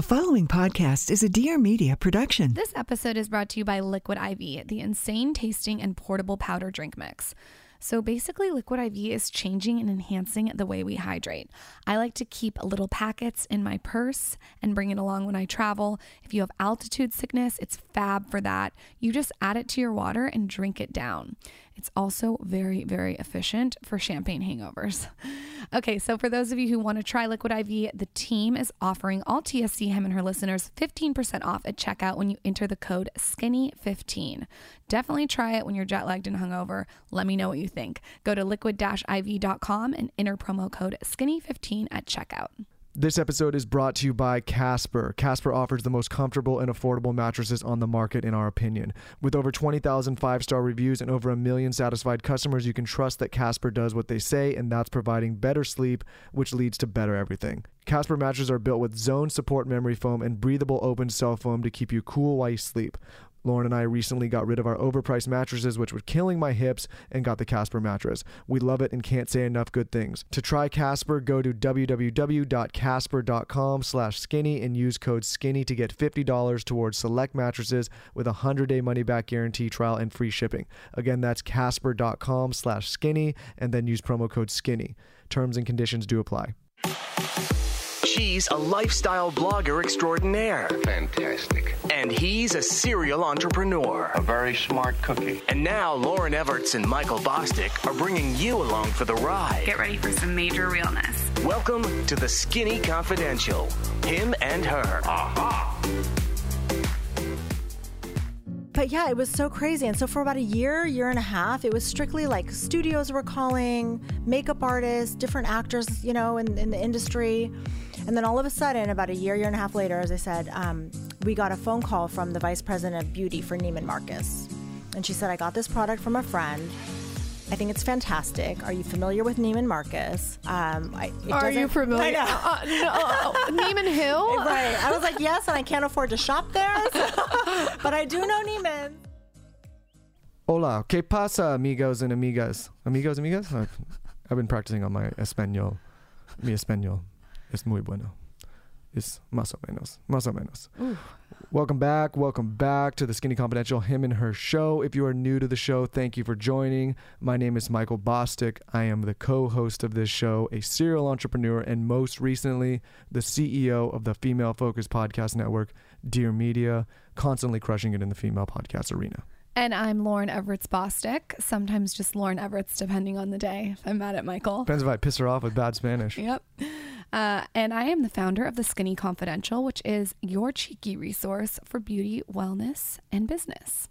The following podcast is a Dear Media production. This episode is brought to you by Liquid IV, the insane tasting and portable powder drink mix. So basically, Liquid IV is changing and enhancing the way we hydrate. I like to keep little packets in my purse and bring it along when I travel. If you have altitude sickness, it's fab for that. You just add it to your water and drink it down. It's also very, very efficient for champagne hangovers. Okay, so for those of you who want to try Liquid IV, the team is offering all TSC Him and Her listeners 15% off at checkout when you enter the code SKINNY15. Definitely try it when you're jet lagged and hungover. Let me know what you think. Go to liquid-iv.com and enter promo code SKINNY15 at checkout. This episode is brought to you by Casper. Casper offers the most comfortable and affordable mattresses on the market, in our opinion. With over 20,000 five star reviews and over a million satisfied customers, you can trust that Casper does what they say, and that's providing better sleep, which leads to better everything. Casper mattresses are built with zone support memory foam and breathable open cell foam to keep you cool while you sleep. Lauryn and I recently got rid of our overpriced mattresses, which were killing my hips, and got the Casper mattress. We love it and can't say enough good things. To try Casper, go to www.casper.com slash skinny and use code skinny to get $50 towards select mattresses with a 100-day money-back guarantee trial and free shipping. Again, that's casper.com slash skinny and then use promo code skinny. Terms and conditions do apply. She's a lifestyle blogger extraordinaire. Fantastic. And he's a serial entrepreneur. A very smart cookie. And now Lauryn Evarts and Michael Bosstick are bringing you along for the ride. Get ready for some major realness. Welcome to the Skinny Confidential. Him and her. Aha! But yeah, it was so crazy. And so for about a year, year and a half, it was strictly like studios were calling, makeup artists, different actors, you know, in, in the industry. And then all of a sudden, about a year, year and a half later, as I said, um, we got a phone call from the vice president of beauty for Neiman Marcus. And she said, I got this product from a friend. I think it's fantastic. Are you familiar with Neiman Marcus? Um, I, it Are you doesn't- familiar? I know. Uh, no, Neiman Hill? Right. I was like, yes, and I can't afford to shop there, so- but I do know Neiman. Hola, ¿qué pasa, amigos and amigas? Amigos, amigas? I've, I've been practicing on my español. Mi español es muy bueno. Es más o menos. Más o menos. Welcome back. Welcome back to the Skinny Confidential Him and Her show. If you are new to the show, thank you for joining. My name is Michael Bosstick. I am the co host of this show, a serial entrepreneur, and most recently, the CEO of the female focused podcast network, Dear Media, constantly crushing it in the female podcast arena. And I'm Lauryn Evarts Bosstick. Sometimes just Lauryn Evarts, depending on the day if I'm mad at Michael. Depends if I piss her off with bad Spanish. Yep. Uh, and I am the founder of the Skinny Confidential, which is your cheeky resource for beauty, wellness, and business.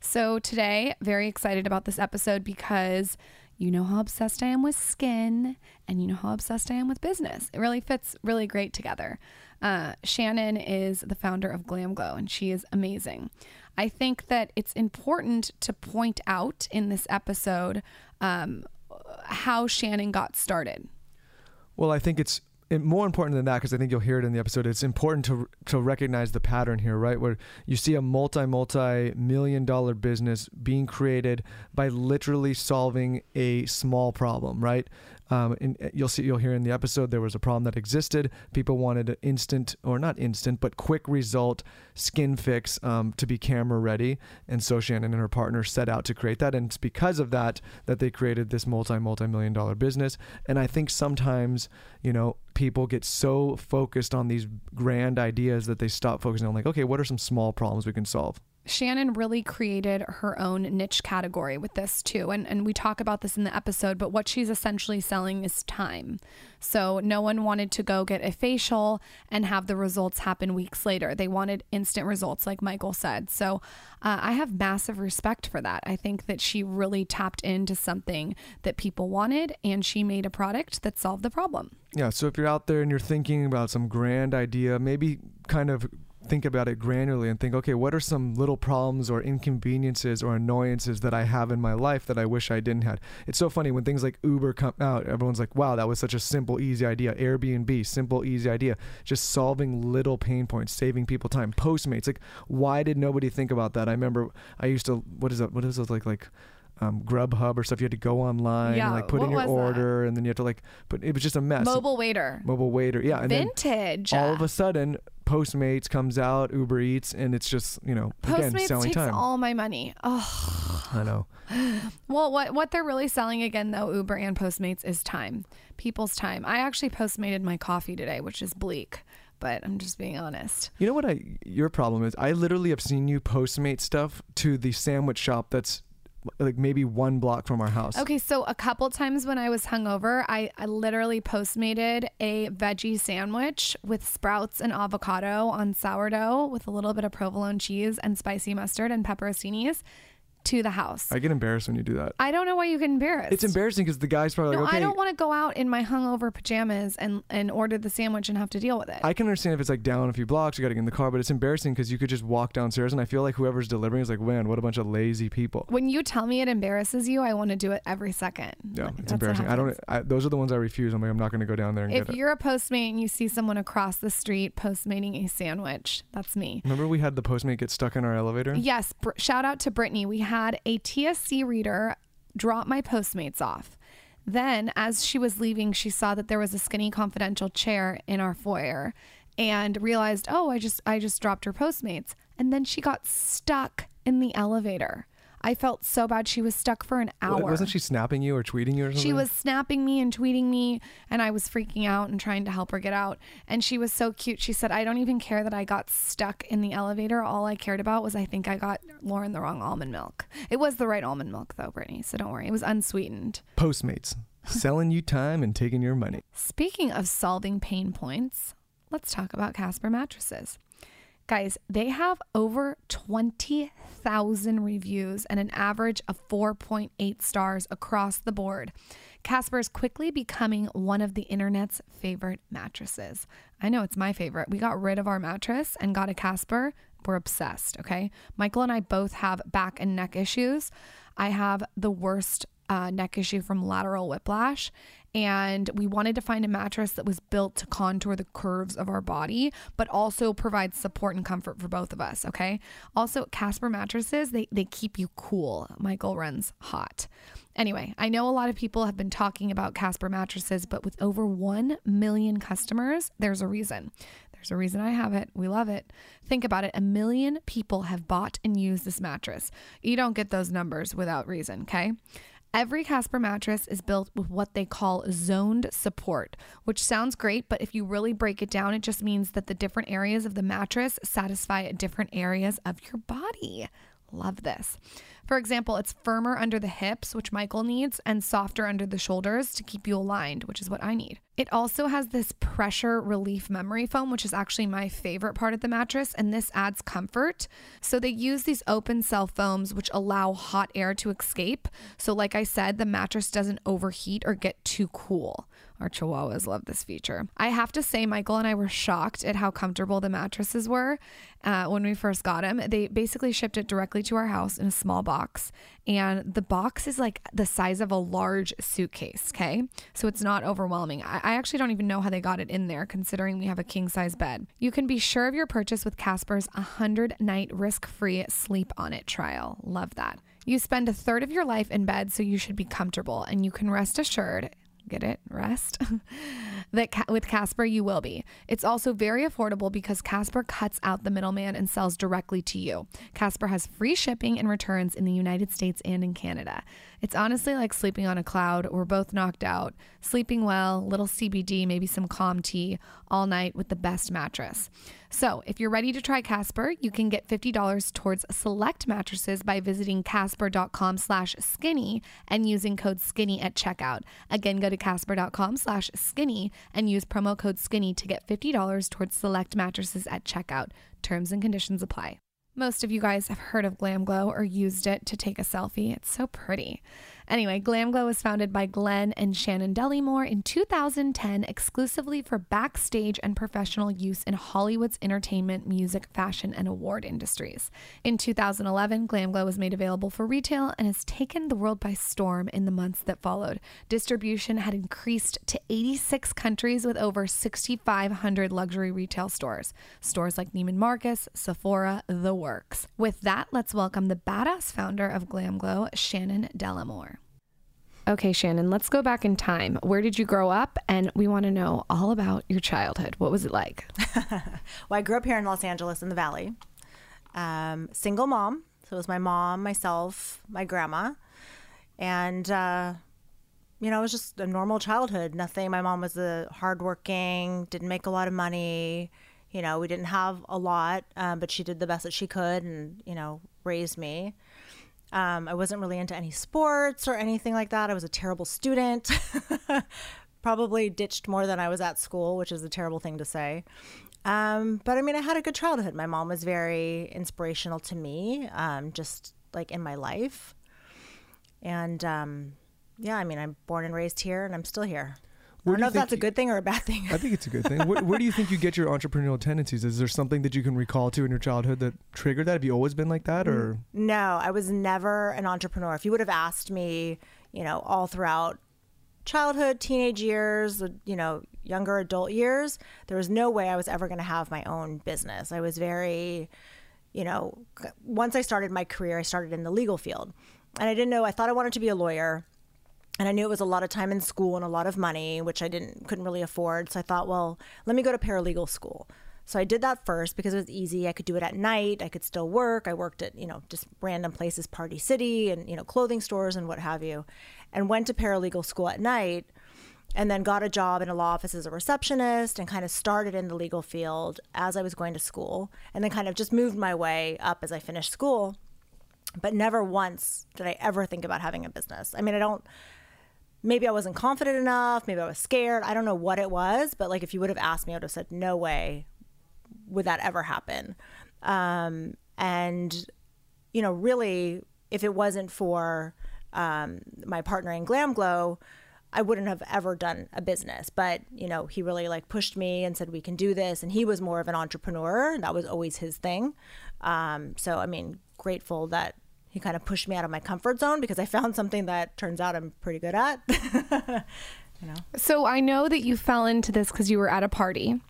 So today, very excited about this episode because you know how obsessed I am with skin and you know how obsessed I am with business. It really fits really great together. Uh, Shannon is the founder of Glam Glow and she is amazing. I think that it's important to point out in this episode um, how Shannon got started. Well, I think it's more important than that because I think you'll hear it in the episode. It's important to to recognize the pattern here, right? Where you see a multi multi million dollar business being created by literally solving a small problem, right? Um, and you'll see you'll hear in the episode there was a problem that existed. People wanted an instant or not instant, but quick result skin fix um, to be camera ready, and so Shannon and her partner set out to create that. And it's because of that that they created this multi multi million dollar business. And I think sometimes you know people get so focused on these grand ideas that they stop focusing on like okay what are some small problems we can solve Shannon really created her own niche category with this too. And and we talk about this in the episode, but what she's essentially selling is time. So no one wanted to go get a facial and have the results happen weeks later. They wanted instant results like Michael said. So uh, I have massive respect for that. I think that she really tapped into something that people wanted and she made a product that solved the problem. yeah so if you're out there and you're thinking about some grand idea maybe kind of think about it granularly and think okay what are some little problems or inconveniences or annoyances that i have in my life that i wish i didn't have it's so funny when things like uber come out everyone's like wow that was such a simple easy idea. Airbnb simple easy idea. Just solving little pain points saving people time. Postmates like why did nobody think about that? I remember i used to what is that what is it like like um, Grubhub or stuff. You had to go online Yeah, and like put in your was that? order, and then you have to like put. It was just a mess. Mobile waiter. Mobile waiter, yeah. And then Vintage. all of a sudden, Postmates comes out, Uber Eats, and it's just you know again Postmates selling takes time. all my money. Oh, I know. well, what what they're really selling again though, Uber and Postmates is time, people's time. I actually Postmated my coffee today, which is bleak, but I'm just being honest. You know what I your problem is? I literally have seen you Postmate stuff to the sandwich shop that's like maybe one block from our house. Okay, so a couple times when I was hungover, I, I literally postmated a veggie sandwich with sprouts and avocado on sourdough with a little bit of provolone cheese and spicy mustard and pepperoncinis to the house. I get embarrassed when you do that. I don't know why you get embarrassed. It's embarrassing because the guy's probably No, like, okay. I don't want to go out in my hungover pajamas and and order the sandwich and have to deal with it. I can understand if it's like down a few blocks, you got to get in the car, but it's embarrassing because you could just walk downstairs, and I feel like whoever's delivering is like, man, what a bunch of lazy people. when you tell me it embarrasses you, I want to do it every second. Yeah, Like, it's embarrassing. I don't. I, those are the ones I refuse. I'm like, I'm not going to go down there and If get it. you're a postmate and you see someone across the street postmating a sandwich, that's me. Remember we had the Postmate get stuck in our elevator? Yes, br- shout out to Brittany. We had a TSC reader drop my Postmates off. Then, as she was leaving, she saw that there was a skinny confidential chair in our foyer and realized, "Oh, I just I just dropped her Postmates." And then she got stuck in the elevator. I felt so bad. She was stuck for an hour. Wasn't she snapping you or tweeting you or something? She was snapping me and tweeting me, and I was freaking out and trying to help her get out. And she was so cute. She said, I don't even care that I got stuck in the elevator. All I cared about was I think I got Lauryn the wrong almond milk. It was the right almond milk, though, Brittany, so don't worry. It was unsweetened. Postmates selling you time and taking your money. Speaking of solving pain points, let's talk about Casper mattresses. Guys, they have over 20,000 reviews and an average of 4.8 stars across the board. Casper is quickly becoming one of the internet's favorite mattresses. I know it's my favorite. We got rid of our mattress and got a Casper. We're obsessed, okay? Michael and I both have back and neck issues. I have the worst uh, neck issue from lateral whiplash. And we wanted to find a mattress that was built to contour the curves of our body, but also provides support and comfort for both of us. Okay. Also, Casper mattresses, they, they keep you cool. Michael runs hot. Anyway, I know a lot of people have been talking about Casper mattresses, but with over 1 million customers, there's a reason. There's a reason I have it. We love it. Think about it. A million people have bought and used this mattress. You don't get those numbers without reason, okay? Every Casper mattress is built with what they call zoned support, which sounds great, but if you really break it down, it just means that the different areas of the mattress satisfy different areas of your body. Love this. For example, it's firmer under the hips, which Michael needs, and softer under the shoulders to keep you aligned, which is what I need. It also has this pressure relief memory foam, which is actually my favorite part of the mattress, and this adds comfort. So they use these open cell foams, which allow hot air to escape. So, like I said, the mattress doesn't overheat or get too cool. Our chihuahuas love this feature. I have to say, Michael and I were shocked at how comfortable the mattresses were uh, when we first got them. They basically shipped it directly to our house in a small box, and the box is like the size of a large suitcase. Okay, so it's not overwhelming. I, I actually don't even know how they got it in there, considering we have a king size bed. You can be sure of your purchase with Casper's 100 night risk free sleep on it trial. Love that. You spend a third of your life in bed, so you should be comfortable, and you can rest assured get it rest that ca- with casper you will be. It's also very affordable because casper cuts out the middleman and sells directly to you. Casper has free shipping and returns in the united states and in canada it's honestly like sleeping on a cloud. We're both knocked out. Sleeping well little cbd maybe some calm tea all night with the best mattress. So if you're ready to try casper you can get $50 towards select mattresses by visiting casper.com slash skinny and using code skinny at checkout. Again go to casper.com slash skinny and use promo code skinny to get $50 towards select mattresses at checkout. Terms and conditions apply most of you guys have heard of Glam Glow or used it to take a selfie. It's so pretty. Anyway, Glam Glow was founded by Glenn and Shannon Dellimore in 2010 exclusively for backstage and professional use in Hollywood's entertainment, music, fashion, and award industries. In 2011, Glam Glow was made available for retail and has taken the world by storm in the months that followed. Distribution had increased to 86 countries with over 6,500 luxury retail stores. Stores like Neiman Marcus, Sephora, the works. With that, let's welcome the badass founder of Glam Glow, Shannon Dellimore. Okay, Shannon, let's go back in time. Where did you grow up? And we want to know all about your childhood. What was it like? Well, I grew up here in Los Angeles in the Valley. Um, single mom. So it was my mom, myself, my grandma. And, uh, you know, it was just a normal childhood. Nothing. My mom was a hardworking, didn't make a lot of money. You know, we didn't have a lot, um, but she did the best that she could and, you know, raised me. Um, I wasn't really into any sports or anything like that. I was a terrible student. Probably ditched more than I was at school, which is a terrible thing to say. Um, but I mean, I had a good childhood. My mom was very inspirational to me, um, just like in my life. And um, yeah, I mean, I'm born and raised here, and I'm still here. Where I do don't know if that's a good thing or a bad thing. I think it's a good thing. where, where do you think you get your entrepreneurial tendencies? Is there something that you can recall to in your childhood that triggered that? Have you always been like that, or No, I was never an entrepreneur. If you would have asked me, you know, all throughout childhood, teenage years, you know, younger adult years, there was no way I was ever going to have my own business. I was very, you know, once I started my career, I started in the legal field. And I didn't know, I thought I wanted to be a lawyer. And I knew it was a lot of time in school and a lot of money, which I didn't couldn't really afford. So I thought, well, let me go to paralegal school. So I did that first because it was easy. I could do it at night. I could still work. I worked at, you know, just random places, Party City and, you know, clothing stores and what have you. And went to paralegal school at night and then got a job in a law office as a receptionist and kind of started in the legal field as I was going to school and then kind of just moved my way up as I finished school. But never once did I ever think about having a business. I mean, I don't maybe I wasn't confident enough, maybe I was scared. I don't know what it was, but like if you would have asked me, I would have said, no way would that ever happen. Um, and, you know, really, if it wasn't for um, my partner in Glam Glow, I wouldn't have ever done a business. But, you know, he really like pushed me and said, we can do this. And he was more of an entrepreneur. That was always his thing. Um, so, I mean, grateful that he kind of pushed me out of my comfort zone because I found something that turns out I'm pretty good at. you know. So I know that you fell into this because you were at a party.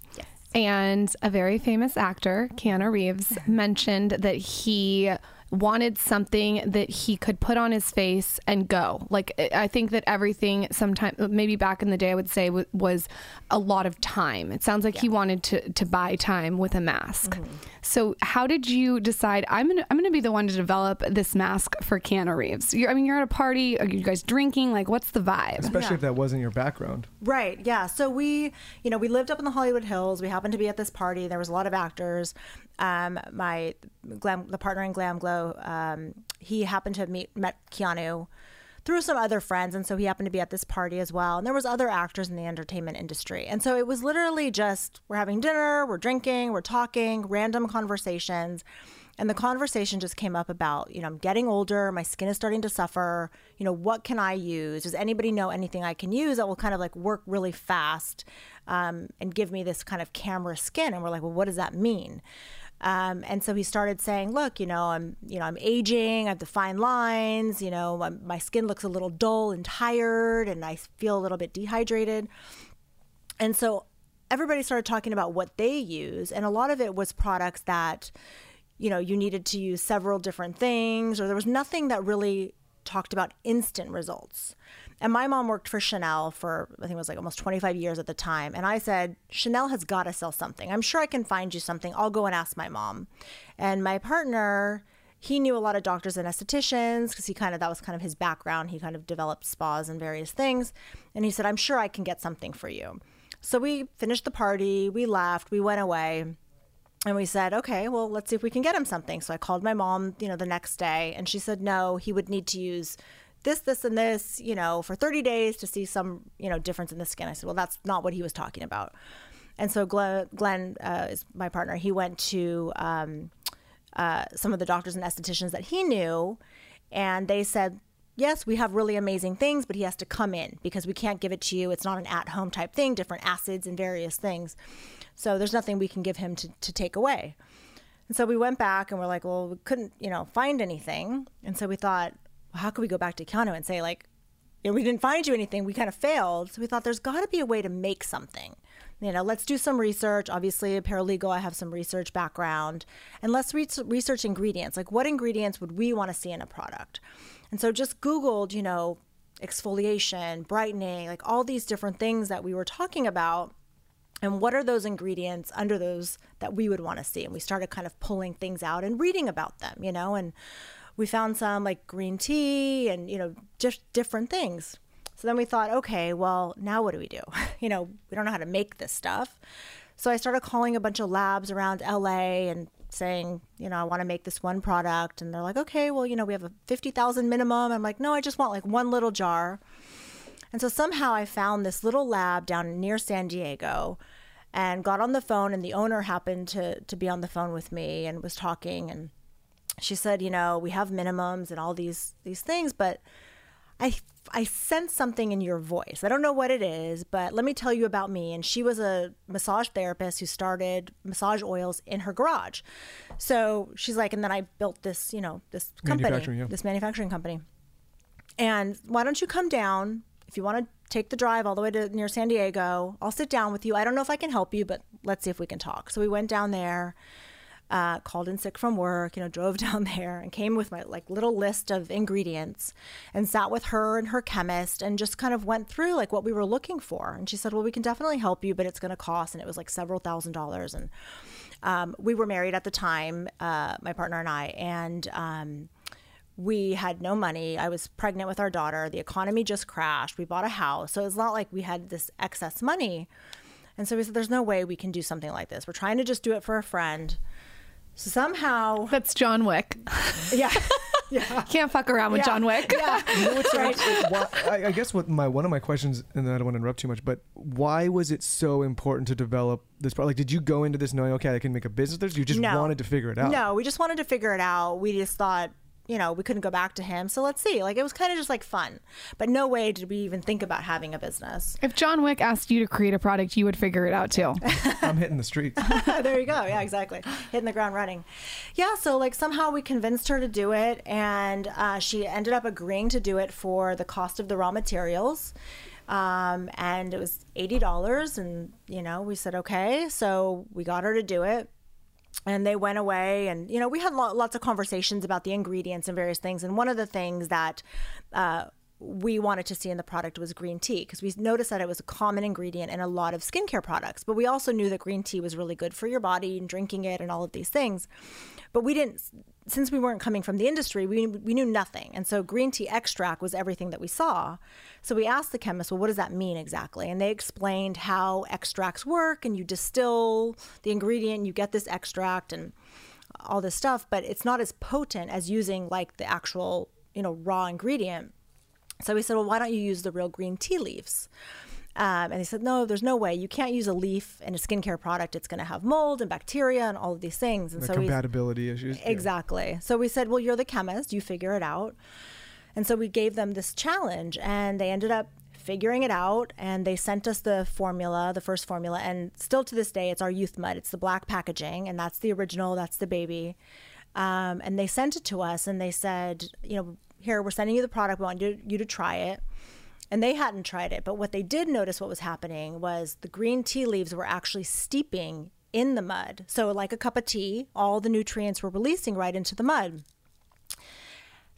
And a very famous actor, Keanu Reeves, mm-hmm. mentioned that he wanted something that he could put on his face and go. Like I- I think that everything sometime maybe back in the day I would say w- was a lot of time. It sounds like he wanted to to buy time with a mask. Mm-hmm. So how did you decide I'm going to I'm going to be the one to develop this mask for Keanu Reeves? You're, I mean you're at a party, are you guys drinking? Like what's the vibe? especially if that wasn't your background? Right. Yeah. So we, you know, we lived up in the Hollywood Hills. We happened to be at this party. There was a lot of actors. Um, my glam, the partner in Glam Glow, um, he happened to meet, met Keanu through some other friends, and so he happened to be at this party as well. And there was other actors in the entertainment industry, and so it was literally just we're having dinner, we're drinking, we're talking, random conversations. And the conversation just came up about, you know, I'm getting older, my skin is starting to suffer. You know, what can I use? Does anybody know anything I can use that will kind of like work really fast um, and give me this kind of camera skin? And we're like, well, what does that mean? Um, and so he started saying, "Look, you know, I'm, you know, I'm aging. I have the fine lines. You know, my, my skin looks a little dull and tired, and I feel a little bit dehydrated." And so everybody started talking about what they use, and a lot of it was products that, you know, you needed to use several different things, or there was nothing that really talked about instant results. And my mom worked for Chanel for, I think it was like almost 25 years at the time. And I said, Chanel has got to sell something. I'm sure I can find you something. I'll go and ask my mom. And my partner, he knew a lot of doctors and estheticians because he kind of, that was kind of his background. He kind of developed spas and various things. And he said, I'm sure I can get something for you. So we finished the party, we left, we went away. And we said, okay, well, let's see if we can get him something. So I called my mom, you know, the next day, and she said, no, he would need to use this, this, and this, you know, for 30 days to see some, you know, difference in the skin. I said, well, that's not what he was talking about. And so Glenn, Glenn uh, is my partner. He went to um, uh, some of the doctors and estheticians that he knew, and they said, yes, we have really amazing things, but he has to come in because we can't give it to you. It's not an at home type thing, different acids and various things. So there's nothing we can give him to, to take away. And so we went back and we're like, well, we couldn't, you know, find anything. And so we thought, how could we go back to Keanu and say, like, you know, we didn't find you anything. We kind of failed. So we thought there's got to be a way to make something. You know, let's do some research. Obviously, a paralegal, I have some research background. And let's re- research ingredients. Like, what ingredients would we want to see in a product? And so just Googled, you know, exfoliation, brightening, like all these different things that we were talking about. And what are those ingredients under those that we would want to see? And we started kind of pulling things out and reading about them, you know, and we found some like green tea and, you know, just different things. So then we thought, okay, well, now what do we do? you know, we don't know how to make this stuff. So I started calling a bunch of labs around LA and saying, you know, I want to make this one product. And they're like, okay, well, you know, we have a 50,000 minimum. I'm like, no, I just want like one little jar. And so somehow I found this little lab down near San Diego and got on the phone and the owner happened to to be on the phone with me and was talking and she said, you know, we have minimums and all these these things, but I I sense something in your voice. I don't know what it is, but let me tell you about me. And she was a massage therapist who started massage oils in her garage. So she's like, and then I built this, you know, this company, Manufacturing, yeah. this manufacturing company. And why don't you come down if you want to take the drive all the way to near San Diego? I'll sit down with you. I don't know if I can help you, but let's see if we can talk. So we went down there uh, called in sick from work, you know, drove down there and came with my like little list of ingredients and sat with her and her chemist and just kind of went through like what we were looking for. And she said, well, we can definitely help you, but it's going to cost. And it was like several thousand dollars. And um, we were married at the time, uh, my partner and I, and um, we had no money. I was pregnant with our daughter. The economy just crashed. We bought a house. So it's not like we had this excess money. And so we said, there's no way we can do something like this. We're trying to just do it for a friend. So somehow, That's John Wick. yeah, yeah. Can't fuck around with Yeah. John Wick. Yeah, What's right. why, I, I guess what my one of my questions, and then I don't want to interrupt too much, but why was it so important to develop this product? Like, did you go into this knowing, okay, I can make a business of this? You just No. wanted to figure it out. No, we just wanted to figure it out. We just thought, you know, we couldn't go back to him. So let's see. Like it was kind of just like fun. But no way did we even think about having a business. If John Wick asked you to create a product, you would figure it out too. I'm hitting the streets. there you go. Yeah, exactly. Hitting the ground running. Yeah, so like somehow we convinced her to do it, and uh, she ended up agreeing to do it for the cost of the raw materials. Um, and it was eighty dollars, and you know we said okay, so we got her to do it. And they went away, and you know we had lo- lots of conversations about the ingredients and various things. And one of the things that uh, we wanted to see in the product was green tea because we noticed that it was a common ingredient in a lot of skincare products. But we also knew that green tea was really good for your body and drinking it and all of these things. But we didn't, since we weren't coming from the industry, we, we knew nothing. And so green tea extract was everything that we saw. So we asked the chemist, well, what does that mean exactly? And they explained how extracts work and you distill the ingredient, you get this extract and all this stuff, but it's not as potent as using like the actual, you know, raw ingredient. So we said, well, why don't you use the real green tea leaves? Um, and they said, no, there's no way. You can't use a leaf in a skincare product. It's going to have mold and bacteria and all of these things. And The so we, compatibility issues. yeah. Exactly. So we said, well, you're the chemist, you figure it out. And so we gave them this challenge, and they ended up figuring it out. And they sent us the formula, the first formula. And still to this day, it's our youth mud. It's the black packaging, and that's the original, that's the baby. Um, and they sent it to us, and they said, you know, here, we're sending you the product. We want you, you to try it. And they hadn't tried it. But what they did notice what was happening was the green tea leaves were actually steeping in the mud. So, like a cup of tea, all the nutrients were releasing right into the mud.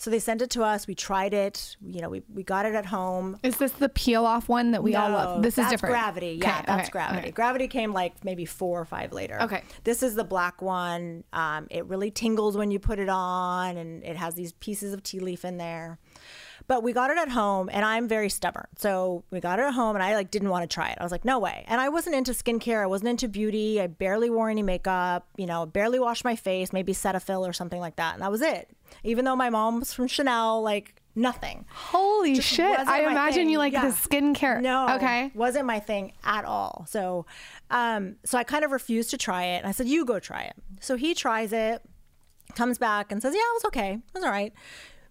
So they sent it to us. We tried it. You know, we, we got it at home. Is this the peel off one that we all love? This is different. Gravity, yeah, Okay, that's okay, gravity. okay. Gravity came like maybe four or five later. Okay. this is the black one. Um, it really tingles when you put it on, and it has these pieces of tea leaf in there. But we got it at home, and I'm very stubborn. So we got it at home, and I like didn't want to try it. I was like, no way. And I wasn't into skincare. I wasn't into beauty. I barely wore any makeup. You know, barely washed my face. Maybe Cetaphil or something like that, and that was it. Even though my mom was from Chanel, like nothing. Holy Just shit. I imagine thing. you like Yeah. the skincare. No, Okay. wasn't my thing at all. So, um, so I kind of refused to try it, and I said, "You go try it." So he tries it, comes back and says, "Yeah, it was okay. It was all right."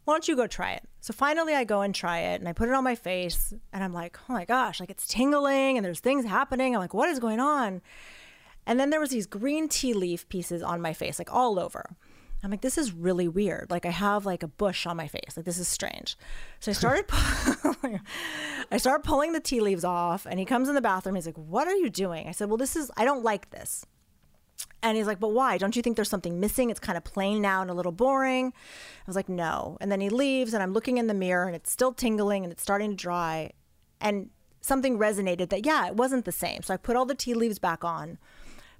Why don't you go try it? So finally, I go and try it, and I put it on my face, and I'm like, oh my gosh, like it's tingling, and there's things happening. I'm like, what is going on? And then there was these green tea leaf pieces on my face, like all over. I'm like, this is really weird. Like I have like a bush on my face. Like this is strange. So I started, I started pulling the tea leaves off, and he comes in the bathroom. He's like, "What are you doing?" I said, "Well, this is. I don't like this." And he's like, "But why? Don't you think there's something missing? It's kind of plain now and a little boring." I was like, "No." And then he leaves, and I'm looking in the mirror, and it's still tingling, and it's starting to dry, and something resonated that yeah, it wasn't the same. So I put all the tea leaves back on,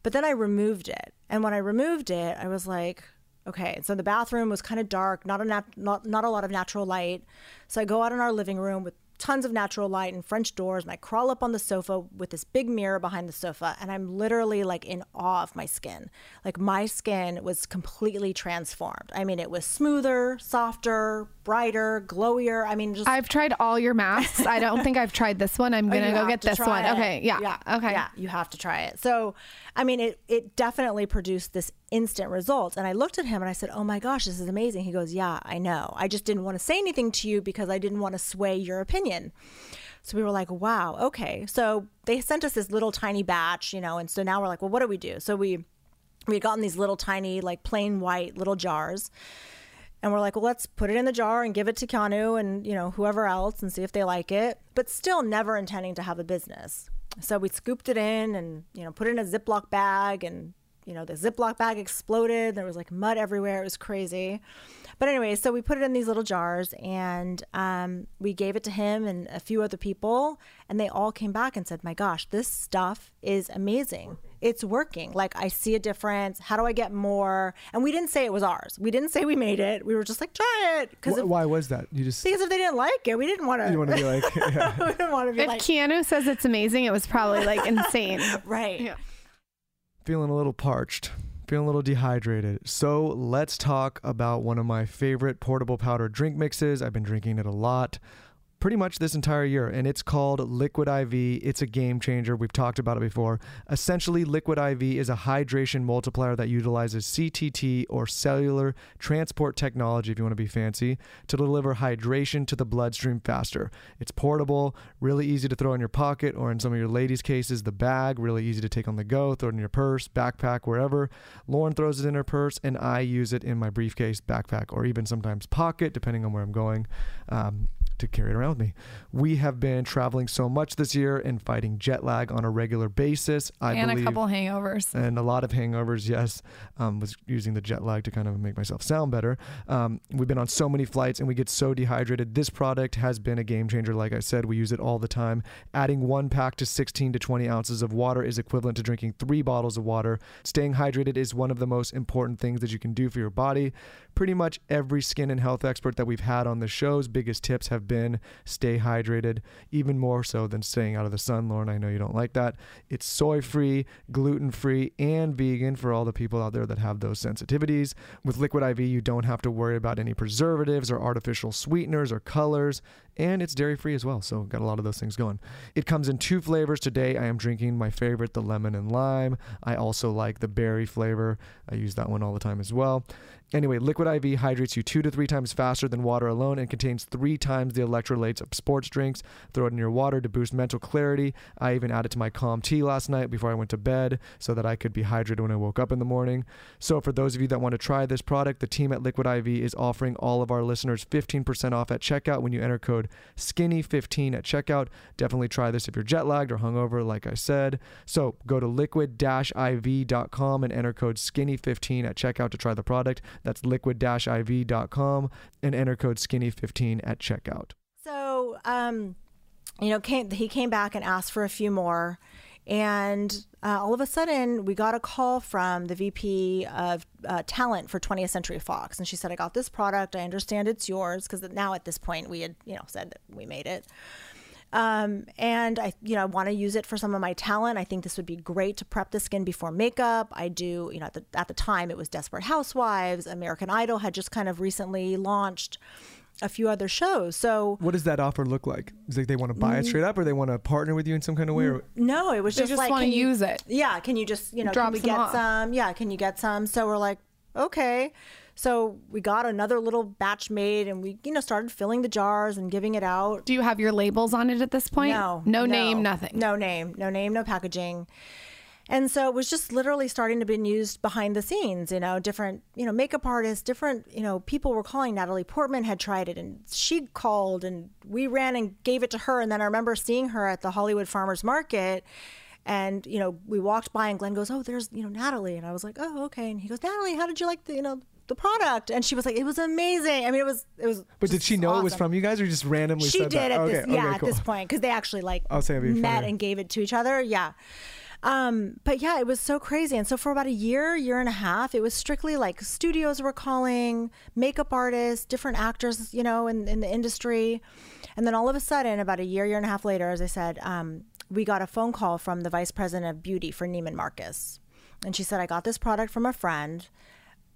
but then I removed it, and when I removed it, I was like Okay, so the bathroom was kind of dark, not a nat- not not a lot of natural light. So I go out in our living room with tons of natural light and French doors, and I crawl up on the sofa with this big mirror behind the sofa, and I'm literally like in awe of my skin. Like my skin was completely transformed. I mean, it was smoother, softer, brighter, glowier. I mean, just I've tried all your masks. I don't think I've tried this one. I'm Oh, gonna you go get this one. it. Okay, yeah. yeah, Okay. yeah. You have to try it. So, I mean, it it definitely produced this instant result. And I looked at him and I said, "Oh my gosh, this is amazing." He goes, "Yeah, I know. I just didn't want to say anything to you because I didn't want to sway your opinion." So we were like, "Wow, okay." So they sent us this little tiny batch, you know, and so now we're like, "Well, what do we do?" So we we had gotten these little tiny, like plain white little jars. And we're like, well, let's put it in the jar and give it to Keanu and, you know, whoever else and see if they like it, but still never intending to have a business. So we scooped it in and, you know, put it in a Ziploc bag and, you know, the Ziploc bag exploded. There was like mud everywhere. It was crazy. But anyway, so we put it in these little jars and um, we gave it to him and a few other people. And they all came back and said, my gosh, this stuff is amazing. It's working. Like, I see a difference. How do I get more? And we didn't say it was ours. We didn't say we made it. We were just like, try it. Because Wh- why was that? You just because if they didn't like it, we didn't want to. you want to be like, yeah. we didn't want to be If like, Keanu says it's amazing, it was probably like insane. right. Yeah. feeling a little parched, feeling a little dehydrated. So let's talk about one of my favorite portable powder drink mixes. I've been drinking it a lot. Pretty much this entire year, and it's called Liquid IV. It's a game changer. We've talked about it before. Essentially, Liquid IV is a hydration multiplier that utilizes CTT or cellular transport technology, if you want to be fancy, to deliver hydration to the bloodstream faster. It's portable, really easy to throw in your pocket, or in some of your ladies' cases, the bag, really easy to take on the go, throw it in your purse, backpack, wherever. Lauryn throws it in her purse, and I use it in my briefcase, backpack, or even sometimes pocket, depending on where I'm going. Um, to carry it around with me. We have been traveling so much this year and fighting jet lag on a regular basis. I and believe a couple hangovers. and a lot of hangovers. Yes, um, was using the jet lag to kind of make myself sound better. Um, we've been on so many flights and we get so dehydrated. This product has been a game changer. Like I said, we use it all the time. Adding one pack to 16 to 20 ounces of water is equivalent to drinking three bottles of water. Staying hydrated is one of the most important things that you can do for your body. Pretty much every skin and health expert that we've had on the show's biggest tips have been stay hydrated, even more so than staying out of the sun. Lauryn, I know you don't like that. It's soy free, gluten free, and vegan for all the people out there that have those sensitivities. With Liquid IV, you don't have to worry about any preservatives or artificial sweeteners or colors, and it's dairy free as well. So, got a lot of those things going. It comes in two flavors. Today, I am drinking my favorite, the lemon and lime. I also like the berry flavor. I use that one all the time as well. Anyway, Liquid IV hydrates you two to three times faster than water alone and contains three times the electrolytes of sports drinks. Throw it in your water to boost mental clarity. I even added to my calm tea last night before I went to bed so that I could be hydrated when I woke up in the morning. So, for those of you that want to try this product, the team at Liquid IV is offering all of our listeners 15% off at checkout when you enter code SKINNY15 at checkout. Definitely try this if you're jet lagged or hungover, like I said. So, go to liquid-iv.com and enter code SKINNY15 at checkout to try the product. That's liquid-iv.com and enter code skinny15 at checkout. So, um, you know, came, he came back and asked for a few more. And uh, all of a sudden, we got a call from the VP of uh, talent for 20th Century Fox. And she said, I got this product. I understand it's yours. Because now at this point, we had, you know, said that we made it. Um, and I, you know, I want to use it for some of my talent. I think this would be great to prep the skin before makeup. I do, you know, at the, at the time it was Desperate Housewives, American Idol had just kind of recently launched a few other shows. So What does that offer look like? Is it like they want to buy it straight up or they want to partner with you in some kind of way? Or no, it was They just, just like, wanna you- use it. Yeah, can you just, you know, Drop can we some get off. some? Yeah, can you get some? So we're like, okay. So we got another little batch made and we, you know, started filling the jars and giving it out. Do you have your labels on it at this point? No. No, name, nothing. No name, no name, no packaging. And so it was just literally starting to be used behind the scenes, you know, different, you know, makeup artists, different, you know, people were calling. Natalie Portman had tried it and she called and we ran and gave it to her. And then I remember seeing her at the Hollywood Farmers Market. And, you know, we walked by and Glenn goes, Oh, there's, you know, Natalie. And I was like, Oh, okay. And he goes, Natalie, how did you like the, you know, the product? And she was like, It was amazing. I mean, it was, it was. But did she know it was from you guys, or just randomly She said did that? at okay, this, okay, yeah, at cool. this point because they actually like I'll say met and gave it to each other. Yeah. Um, but yeah, it was so crazy. And so for about a year, year and a half, it was strictly like studios were calling, makeup artists, different actors, you know, in, in the industry. And then all of a sudden, about a year, year and a half later, as I said, um, we got a phone call from the vice president of beauty for Neiman Marcus. And she said, I got this product from a friend.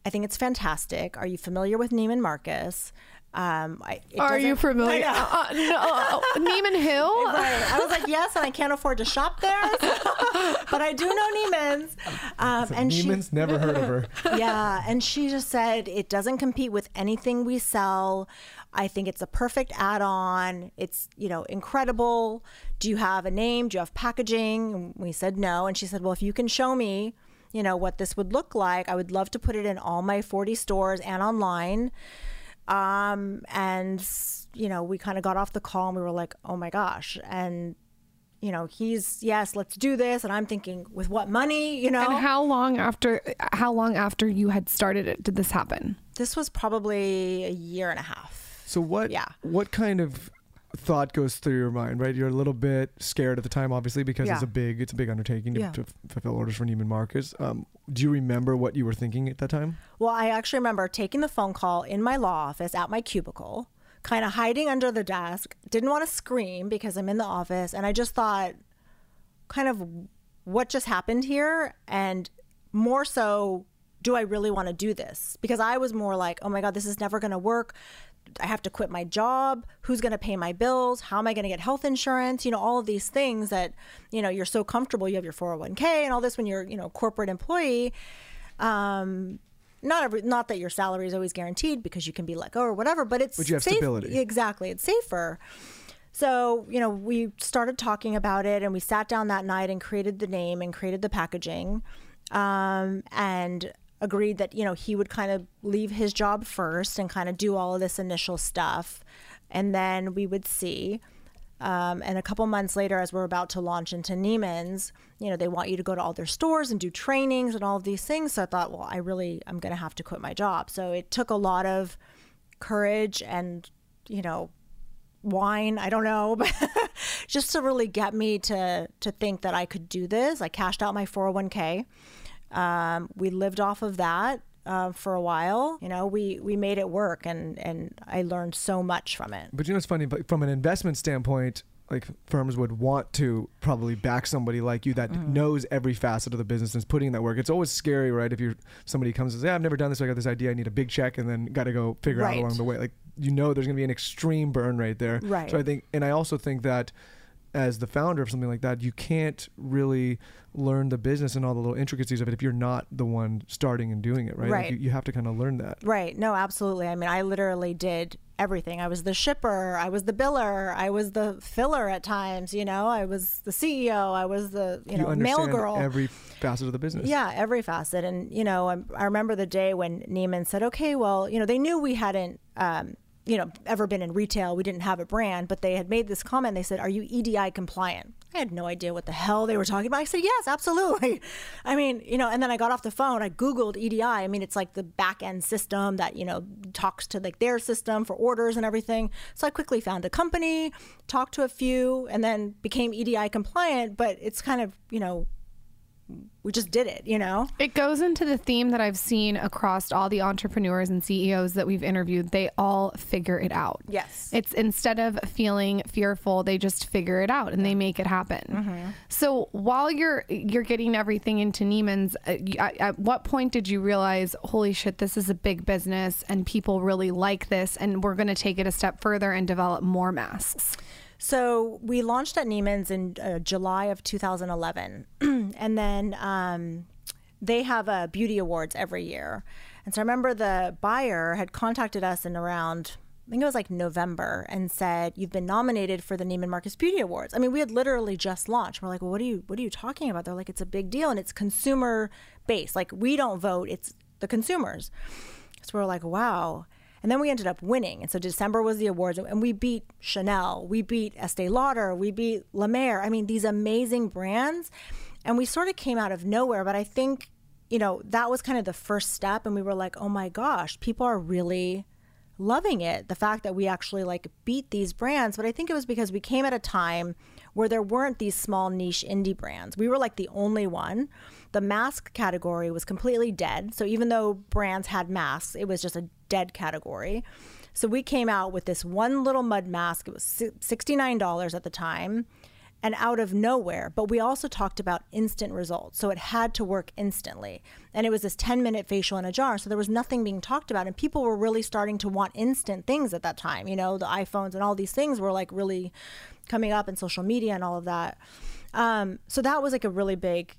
I think it's fantastic. Are you familiar with Neiman Marcus? Um, I, it Are you familiar? I know. Uh, no, Neiman Hill? Right. I was like, yes, and I can't afford to shop there, but I do know Neiman's. Um, and Neiman's never heard of her. yeah, and she just said it doesn't compete with anything we sell. I think it's a perfect add-on. It's you know incredible. Do you have a name? Do you have packaging? And we said no, and she said, well, if you can show me. You know what this would look like. I would love to put it in all my 40 stores and online um, and you know we kind of got off the call and we were like oh my gosh and you know he's yes let's do this and i'm thinking with what money you know And how long after how long after you had started it did this happen? this was probably a year and a half So what? Yeah. What kind of thought goes through your mind? Right, you're a little bit scared at the time, obviously, because it's a big, it's a big undertaking to, Yeah. to fulfill orders for Neiman Marcus. Um, do you remember what you were thinking at that time? well i actually remember taking the phone call in my law office at my cubicle kind of hiding under the desk didn't want to scream because i'm in the office and i just thought kind of what just happened here and more so do i really want to do this because i was more like oh my god this is never going to work i have to quit my job. Who's going to pay my bills? How am i going to get health insurance? You know all of these things that you know you're so comfortable you have your 401k and all this when you're you know corporate employee. Um not every not that your salary is always guaranteed because you can be let go or whatever but it's But you have safe- stability. exactly it's safer. So, you know, we started talking about it and we sat down that night and created the name and created the packaging. Um, and agreed that, you know, he would kind of leave his job first and kind of do all of this initial stuff. And then we would see. Um, and a couple months later, as we're about to launch into Neiman's, you know, they want you to go to all their stores and do trainings and all of these things. So I thought, well, I really, I'm going to have to quit my job. So it took a lot of courage and, you know, wine i don't know but just to really get me to to think that i could do this i cashed out my 401k um, we lived off of that uh, for a while you know we we made it work and and i learned so much from it But you know, it's funny. But from an investment standpoint, like firms would want to probably back somebody like you that Mm-hmm. knows every facet of the business and is putting in that work. It's always scary, right? If you're somebody comes and says, "Yeah, I've never done this. I got this idea. I need a big check," and then got to go figure Right. out along the way. Like you know, there's going to be an extreme burn rate there. Right. So I think, and I also think that as the founder of something like that, you can't really learn the business and all the little intricacies of it if you're not the one starting and doing it, right? Like, Right. you, you have to kind of learn that. right no absolutely i mean i literally did everything i was the shipper i was the biller i was the filler at times you know i was the ceo i was the you know mail girl every facet of the business. Yeah, every facet. And, you know, I, I remember the day when Neiman said, okay, well, you know, they knew we hadn't, um, you know, ever been in retail. We didn't have a brand, but they had made this comment. They said, are you EDI compliant? I had no idea what the hell they were talking about. I said, yes, absolutely. I mean, you know, and then I got off the phone. I Googled EDI. I mean, it's like the back end system that, you know, talks to like their system for orders and everything. So I quickly found a company, talked to a few, and then became EDI compliant. But it's kind of, you know, we just did it, you know? It goes into the theme that I've seen across all the entrepreneurs and CEOs that we've interviewed. They all figure it out. Yes. It's instead of feeling fearful, they just figure it out and they make it happen. Mm-hmm. So while you're you're getting everything into Neiman's, uh, at, at what point did you realize, holy shit, this is a big business and people really like this, and we're going to take it a step further and develop more masks? So we launched at Neiman's in uh, July of 2011, and then um, they have a beauty awards every year. And so I remember the buyer had contacted us in around I think it was like November and said, You've been nominated for the Neiman Marcus Beauty Awards. I mean, we had literally just launched. We're like, well, what are you what are you talking about? They're like, it's a big deal and it's consumer based. Like we don't vote, it's the consumers. So we're like, wow. And then we ended up winning. And so December was the awards, and we beat Chanel, we beat Estee Lauder, we beat La Mer. I mean, these amazing brands. And we sort of came out of nowhere, but I think, you know, that was kind of the first step. And we were like, oh my gosh, people are really loving it. The fact that we actually like beat these brands. But I think it was because we came at a time where there weren't these small niche indie brands. We were like the only one. The mask category was completely dead. So even though brands had masks, it was just a dead category. So we came out with this one little mud mask. It was $69 at the time and out of nowhere. But we also talked about instant results. So it had to work instantly. And it was this 10 minute facial in a jar. So there was nothing being talked about. And people were really starting to want instant things at that time. You know, the iPhones and all these things were like really coming up in social media and all of that. Um, so that was like a really big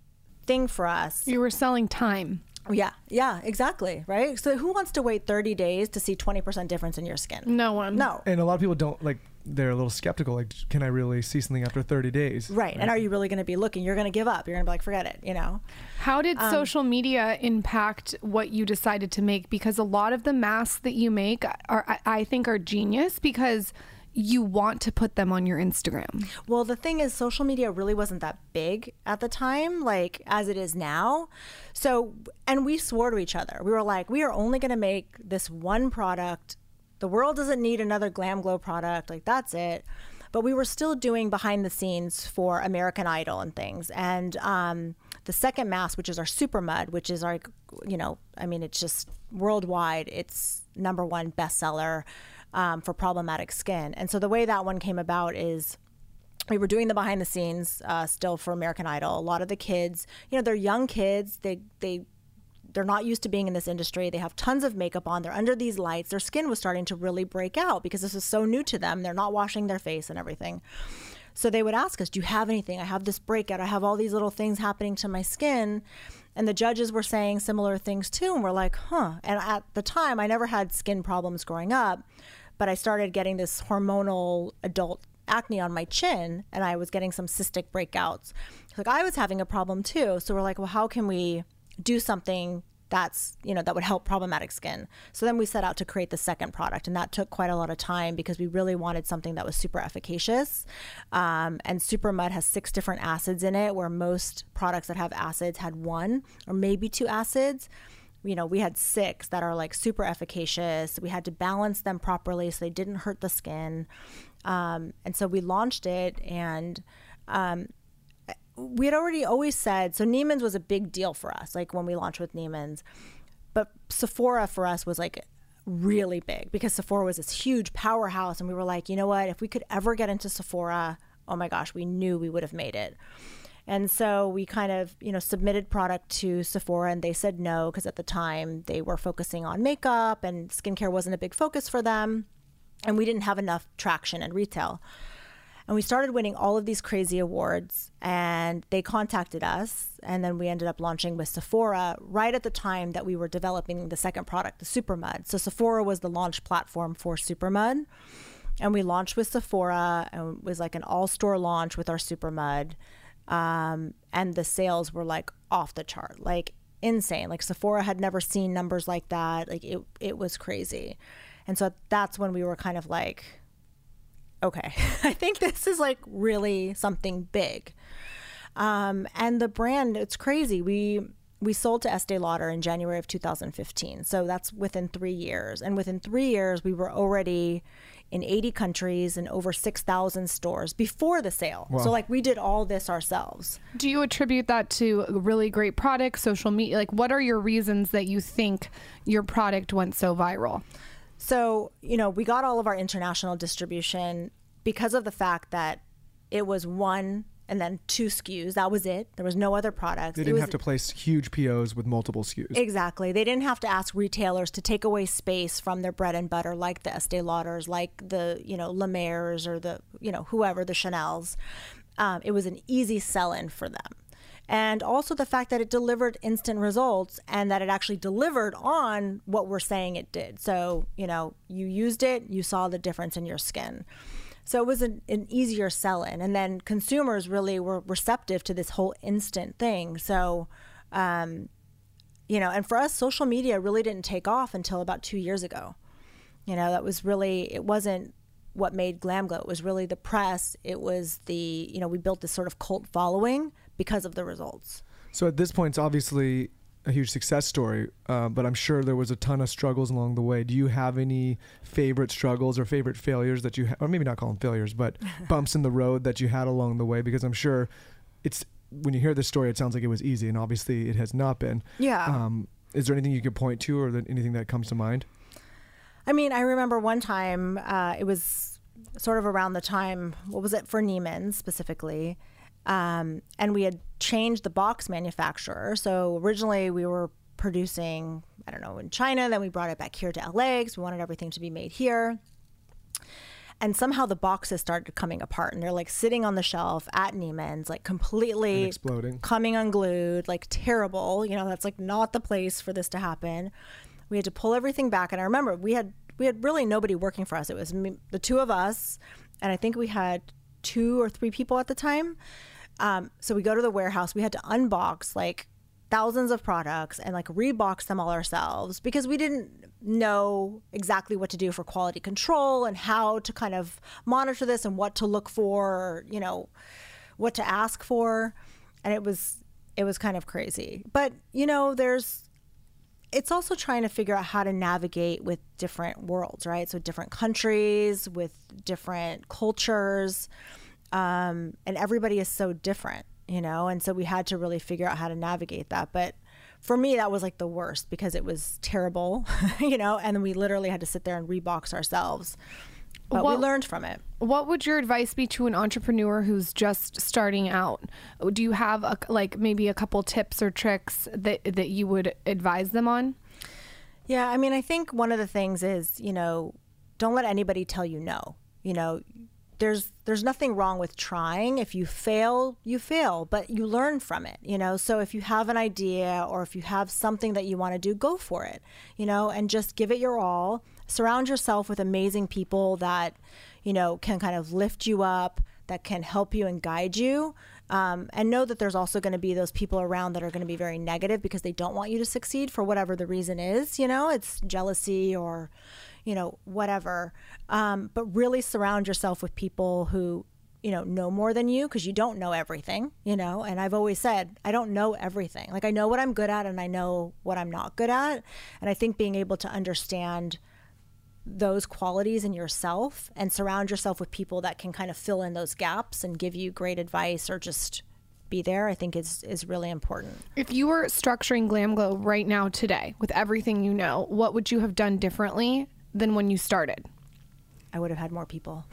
thing for us. You were selling time. Yeah, yeah, exactly. Right. So who wants to wait 30 days to see 20% difference in your skin? No one. No. And a lot of people don't like. They're a little skeptical. Like, can I really see something after 30 days? Right. And are you really going to be looking? You're going to give up. You're going to be like, forget it, you know? How did Um, social media impact what you decided to make? Because a lot of the masks that you make are, I- I think, are genius because you want to put them on your Instagram. Well, the thing is, social media really wasn't that big at the time, like as it is now. So, and we swore to each other. We were like, we are only going to make this one product. The world doesn't need another Glam Glow product. Like, that's it. But we were still doing behind the scenes for American Idol and things. And um, the second mask, which is our Super Mud, which is our, you know, I mean, it's just worldwide, it's number one bestseller um, for problematic skin. And so the way that one came about is we were doing the behind the scenes uh, still for American Idol. A lot of the kids, you know, they're young kids. They they they're not used to being in this industry. They have tons of makeup on. They're under these lights. Their skin was starting to really break out because this is so new to them. They're not washing their face and everything. So they would ask us, "Do you have anything? I have this breakout. I have all these little things happening to my skin." And the judges were saying similar things too, and we're like, "Huh." And at the time, I never had skin problems growing up, but I started getting this hormonal adult acne on my chin and I was getting some cystic breakouts. Like I was having a problem too. So we're like, well, how can we do something that's, you know, that would help problematic skin? So then we set out to create the second product and that took quite a lot of time because we really wanted something that was super efficacious. Um, and Super Mud has six different acids in it where most products that have acids had one or maybe two acids you know, we had six that are like super efficacious. We had to balance them properly so they didn't hurt the skin. Um, and so we launched it, and um, we had already always said so Neiman's was a big deal for us, like when we launched with Neiman's. But Sephora for us was like really big because Sephora was this huge powerhouse, and we were like, you know what? If we could ever get into Sephora, oh my gosh, we knew we would have made it. And so we kind of, you know, submitted product to Sephora and they said no because at the time they were focusing on makeup and skincare wasn't a big focus for them. And we didn't have enough traction in retail. And we started winning all of these crazy awards and they contacted us. And then we ended up launching with Sephora right at the time that we were developing the second product, the Super Mud. So Sephora was the launch platform for Super Mud. And we launched with Sephora and it was like an all store launch with our Super Mud um, and the sales were like off the chart, like insane. Like Sephora had never seen numbers like that. Like it, it was crazy. And so that's when we were kind of like, okay, I think this is like really something big. Um, and the brand, it's crazy. We we sold to Estee Lauder in January of 2015. So that's within three years. And within three years, we were already in 80 countries and over 6,000 stores before the sale. So, like, we did all this ourselves. Do you attribute that to a really great product, social media? Like, what are your reasons that you think your product went so viral? So, you know, we got all of our international distribution because of the fact that it was one and then two SKUs. That was it. There was no other products. They didn't was- have to place huge POs with multiple SKUs. Exactly. They didn't have to ask retailers to take away space from their bread and butter, like the Estee Lauders, like the you know La Mers or the you know whoever the Chanel's. Um, it was an easy sell-in for them, and also the fact that it delivered instant results and that it actually delivered on what we're saying it did. So, you know, you used it, you saw the difference in your skin. So it was an, an easier sell in. And then consumers really were receptive to this whole instant thing. So, um, you know, and for us, social media really didn't take off until about two years ago. You know, that was really, it wasn't what made Glam Glow. It was really the press. It was the, you know, we built this sort of cult following because of the results. So at this point, it's obviously a huge success story, uh, but I'm sure there was a ton of struggles along the way. Do you have any favorite struggles or favorite failures that you, ha- or maybe not call them failures, but bumps in the road that you had along the way? Because I'm sure it's when you hear this story, it sounds like it was easy, and obviously it has not been. Yeah. Um, is there anything you could point to, or that anything that comes to mind? I mean, I remember one time, uh, it was sort of around the time, what was it, for Neiman's specifically. Um, and we had changed the box manufacturer. So originally we were producing, I don't know, in China, then we brought it back here to LA because we wanted everything to be made here. And somehow the boxes started coming apart and they're like sitting on the shelf at Neiman's, like completely And exploding. coming unglued, like terrible. You know, that's like not the place for this to happen. We had to pull everything back. And I remember we had we had really nobody working for us. It was me, the two of us, and I think we had two or three people at the time. Um, so we go to the warehouse. We had to unbox like thousands of products and like rebox them all ourselves because we didn't know exactly what to do for quality control and how to kind of monitor this and what to look for, you know, what to ask for. And it was it was kind of crazy. But, you know, there's it's also trying to figure out how to navigate with different worlds, right? So different countries with different cultures, um, and everybody is so different, you know. And so we had to really figure out how to navigate that. But for me, that was like the worst because it was terrible, you know. And we literally had to sit there and rebox ourselves, but Well- we learned from it. What would your advice be to an entrepreneur who's just starting out? Do you have a, like maybe a couple tips or tricks that that you would advise them on? Yeah, I mean, I think one of the things is, you know, don't let anybody tell you no. You know, there's there's nothing wrong with trying. If you fail, you fail, but you learn from it, you know. So if you have an idea or if you have something that you want to do, go for it. You know, and just give it your all. Surround yourself with amazing people that, you know, can kind of lift you up, that can help you and guide you. Um, and know that there's also going to be those people around that are going to be very negative because they don't want you to succeed for whatever the reason is. You know, it's jealousy or, you know, whatever. Um, but really surround yourself with people who, you know, know more than you because you don't know everything, you know. And I've always said, I don't know everything. Like, I know what I'm good at and I know what I'm not good at. And I think being able to understand those qualities in yourself and surround yourself with people that can kind of fill in those gaps and give you great advice or just be there i think is is really important If you were structuring Glam Glow right now today with everything you know, what would you have done differently than when you started? i would have had more people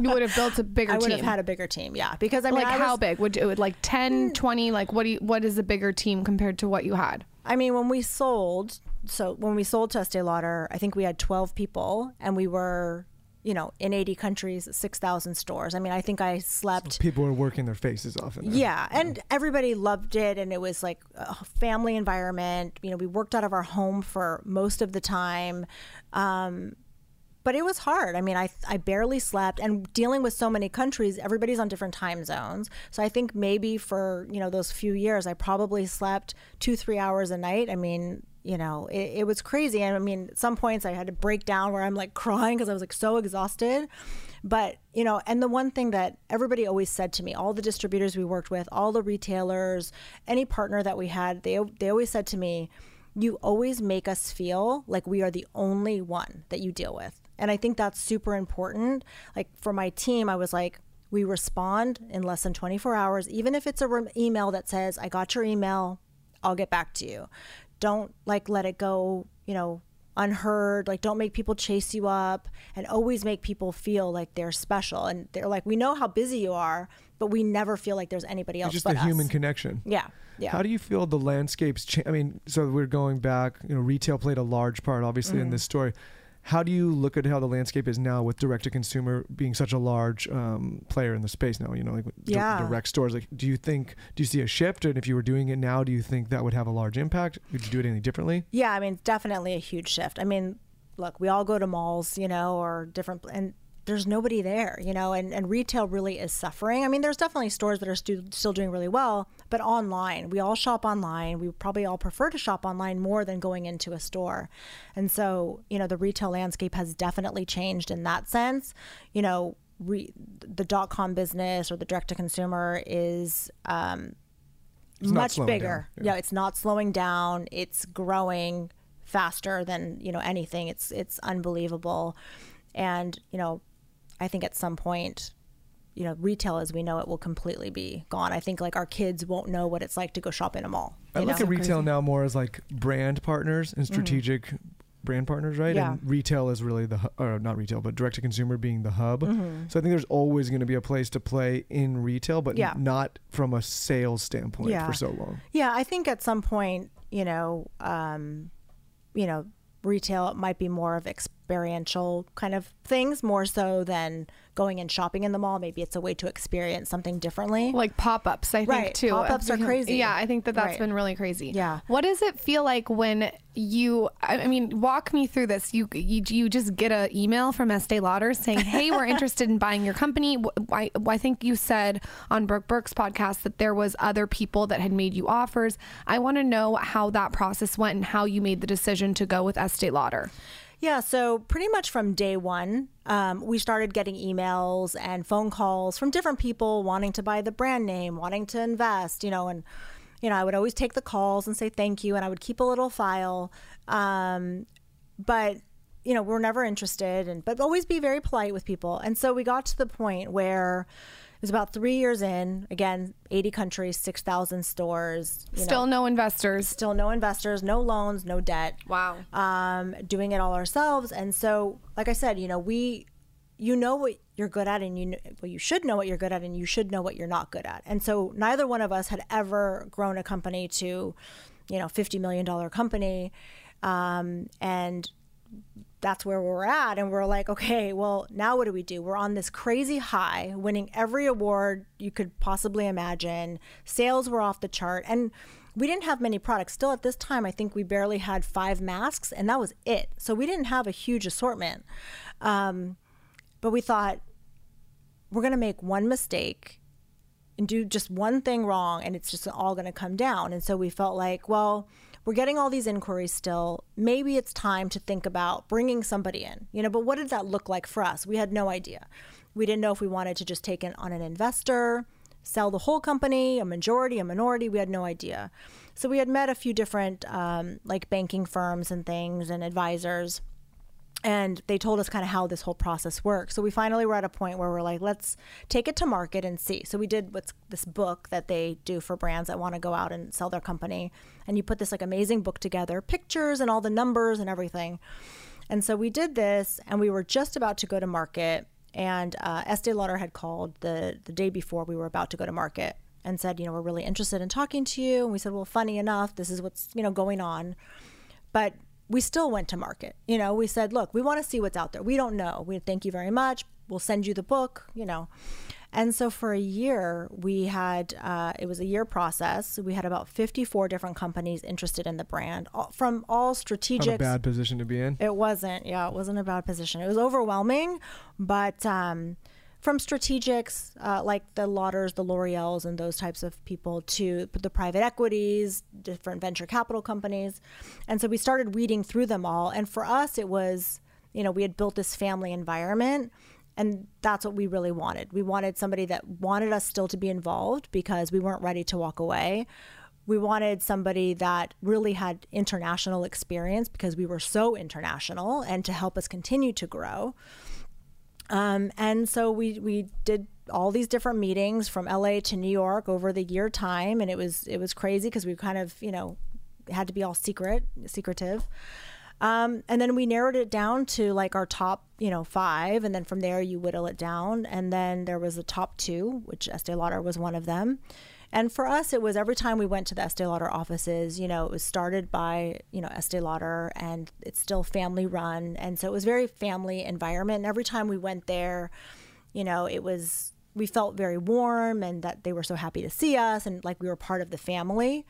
You would have built a bigger i would team. have had a bigger team yeah because i mean like I how was- big would it would like 10 mm. 20 like what do you what is a bigger team compared to what you had I mean, when we sold, so when we sold to Estee Lauder, I think we had 12 people and we were, you know, in 80 countries, 6,000 stores. I mean, I think I slept. People were working their faces off. In there. Yeah, and everybody loved it, and it was like a family environment. You know, we worked out of our home for most of the time, um, but it was hard. I mean, I I barely slept, and dealing with so many countries, everybody's on different time zones. So I think maybe for you know those few years, I probably slept two three hours a night. I mean. You know, it, it was crazy. And I mean, at some points I had to break down where I'm like crying because I was like so exhausted. But, you know, and the one thing that everybody always said to me, all the distributors we worked with, all the retailers, any partner that we had, they, they always said to me, you always make us feel like we are the only one that you deal with. And I think that's super important. Like for my team, I was like, we respond in less than 24 hours, even if it's a re- email that says, I got your email, I'll get back to you. Don't like let it go, you know, unheard. Like don't make people chase you up and always make people feel like they're special. And they're like, we know how busy you are, but we never feel like there's anybody else It's just but a human connection. Yeah. Yeah. How do you feel the landscapes change? I mean, so we're going back. You know, retail played a large part, obviously, Mm-hmm. in this story. how do you look at how the landscape is now with direct to consumer being such a large um, player in the space now? You know, like Yeah. direct stores. Like, do you think do you see a shift? And if you were doing it now, do you think that would have a large impact? Would you do it any differently? Yeah, I mean, definitely a huge shift. I mean, look, we all go to malls, you know, or different, and there's nobody there, you know, and, and retail really is suffering. I mean, there's definitely stores that are stu- still doing really well, but online, we all shop online. We probably all prefer to shop online more than going into a store. And so, you know, the retail landscape has definitely changed in that sense. You know, re- the dot com business or the direct to consumer is um, It's much bigger. down. Yeah. it's not slowing down. It's growing faster than you know anything. It's it's unbelievable, and you know, I think at some point, you know, retail as we know it will completely be gone. I think like our kids won't know what it's like to go shop in a mall. I you look know? at retail now more as like brand partners and strategic brand partners, right? Mm-hmm. Yeah. And retail is really the or not retail, but direct to consumer being the hub. Mm-hmm. So I think there's always going to be a place to play in retail, but Yeah. not from a sales standpoint Yeah. for so long. Yeah, I think at some point, you know, um, you know, retail it might be more of experiential kind of things more so than going and shopping in the mall. Maybe it's a way to experience something differently. like pop-ups i think Right, too pop-ups are crazy. yeah i think that that's Right. been really crazy Yeah. what does it feel like when you i I mean walk me through this you you, you just get an email from estee lauder saying hey we're interested in buying your company I, I think you said on brooke burke's podcast that there was other people that had made you offers i want to know how that process went and how you made the decision to go with estee lauder Yeah, so pretty much from day one, um, we started getting emails and phone calls from different people wanting to buy the brand name, wanting to invest, you know, and you know, I would always take the calls and say thank you, and I would keep a little file, um, but you know, we're never interested, and but always be very polite with people. And so we got to the point where was about three years in. Again, eighty countries, six thousand stores. You still know, no investors still no investors, no loans, no debt wow um, doing it all ourselves. And so, like I said, you know, we, you know what you're good at, and you know, well, you should know what you're good at, and you should know what you're not good at. And so, neither one of us had ever grown a company to, you know, fifty million dollar company, um, and that's where we're at. And we're like okay well now what do we do? We're on this crazy high winning every award you could possibly imagine. Sales were off the chart. And we didn't have many products. Still at this time i think we barely had five masks and that was it. So we didn't have a huge assortment. Um, but we thought we're going to make one mistake and do just one thing wrong and it's just all going to come down. And so we felt like, well, we're getting all these inquiries still. Maybe it's time to think about bringing somebody in. You know, but what did that look like for us? We had no idea. We didn't know if we wanted to just take it on an investor, sell the whole company, a majority, a minority. We had no idea. So we had met a few different um, like banking firms and things and advisors and they told us kind of how this whole process works. So we finally were at a point where we're like, let's take it to market and see. So we did what's this book that they do for brands that want to go out and sell their company, and you put this like amazing book together, pictures and all the numbers and everything. And so we did this, and we were just about to go to market, and uh, Estee Lauder had called the the day before we were about to go to market and said, you know, we're really interested in talking to you. And we said, well, funny enough, this is what's you know going on, but we still went to market. You know, we said, look, we want to see what's out there. We don't know. We thank you very much. We'll send you the book, you know. And so for a year, we had, uh, it was a year process. We had about 54 different companies interested in the brand all, from all strategic. bad position to be in. It wasn't, yeah, it wasn't a bad position. It was overwhelming, but um, from strategics uh, like the Lauders, the L'Oreals, and those types of people to the private equities, different venture capital companies. And so we started weeding through them all. And for us, it was, you know, we had built this family environment. And that's what we really wanted. We wanted somebody that wanted us still to be involved because we weren't ready to walk away we wanted somebody that really had international experience because we were so international and to help us continue to grow. Um, and so we we did all these different meetings from LA to New York over the year time, and it was it was crazy because we kind of you know had to be all secret secretive. Um, and then we narrowed it down to like our top, you know, five, and then from there you whittle it down. And then there was the top two, which Estee Lauder was one of them. And for us, it was every time we went to the Estee Lauder offices, you know, it was started by, you know, Estee Lauder and it's still family run. And so it was very family environment. And every time we went there, you know, it was, we felt very warm and that they were so happy to see us and like we were part of the family.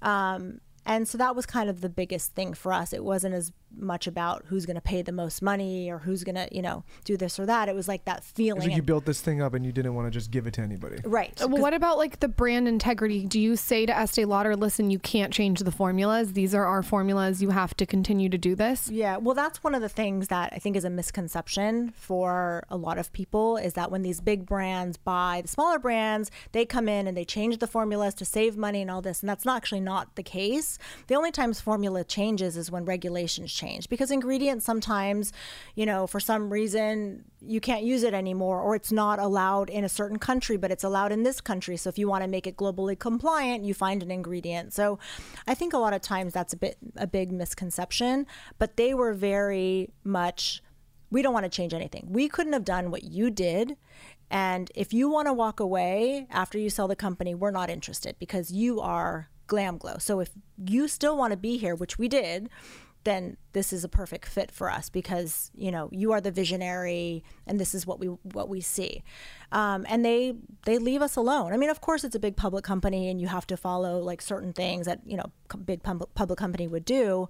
Um, and so that was kind of the biggest thing for us. It wasn't as much about who's going to pay the most money or who's going to, you know, do this or that. It was like that feeling. So you and- built this thing up and you didn't want to just give it to anybody. right. Uh, well, what about like the brand integrity? Do you say to Estee Lauder, listen, you can't change the formulas. These are our formulas. You have to continue to do this. Yeah, well, that's one of the things that I think is a misconception for a lot of people is that when these big brands buy the smaller brands, they come in and they change the formulas to save money and all this. And that's not actually not the case. The only times formula changes is when regulations change because ingredients sometimes, you know, for some reason you can't use it anymore or it's not allowed in a certain country, but it's allowed in this country. So if you want to make it globally compliant, you find an ingredient. So I think a lot of times that's a bit a big misconception, but they were very much we don't want to change anything. We couldn't have done what you did. And if you want to walk away after you sell the company, we're not interested because you are Glam Glow. So if you still want to be here, which we did, then this is a perfect fit for us because you know you are the visionary and this is what we what we see. Um, and they they leave us alone. I mean of course it's a big public company and you have to follow like certain things that you know big pub- public company would do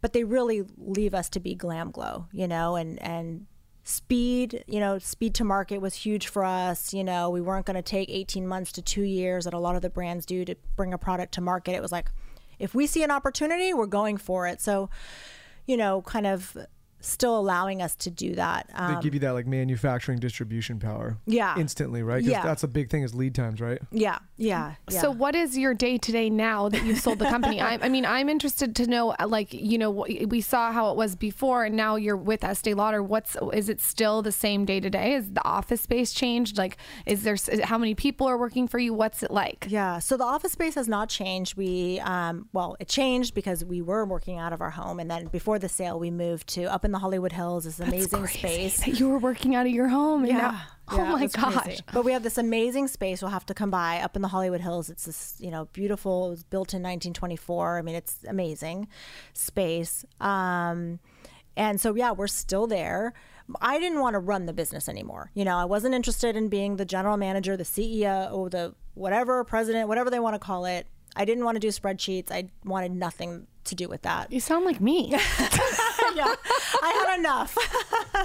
but they really leave us to be glam glow you know and and speed you know speed to market was huge for us you know. We weren't going to take 18 months to two years that a lot of the brands do to bring a product to market. It was like if we see an opportunity we're going for it. So you know kind of still allowing us to do that They um, give you that like manufacturing distribution power. Yeah. Instantly, right? Yeah. That's a big thing is lead times, right? yeah yeah yeah So, what is your day to day now that you've sold the company? I, I mean, I'm interested to know, uh, like, you know, we saw how it was before, and now you're with Estee Lauder. What's is it still the same day to day? Is the office space changed? Like, is there how many people are working for you? What's it like? Yeah, so the office space has not changed. We, um, well, it changed because we were working out of our home, and then before the sale, we moved to up in the Hollywood Hills, this amazing space. That you were working out of your home. And Yeah. now- oh Yeah, my was crazy. gosh. But we have this amazing space. We'll have to come by up in the Hollywood Hills. It's this, you know, beautiful. It was built in 1924. I mean, it's amazing space. Um, and so, yeah, we're still there. I didn't want to run the business anymore. You know, I wasn't interested in being the general manager, the CEO, or the whatever president, whatever they want to call it. I didn't want to do spreadsheets. I wanted nothing to do with that You sound like me. yeah, I had enough.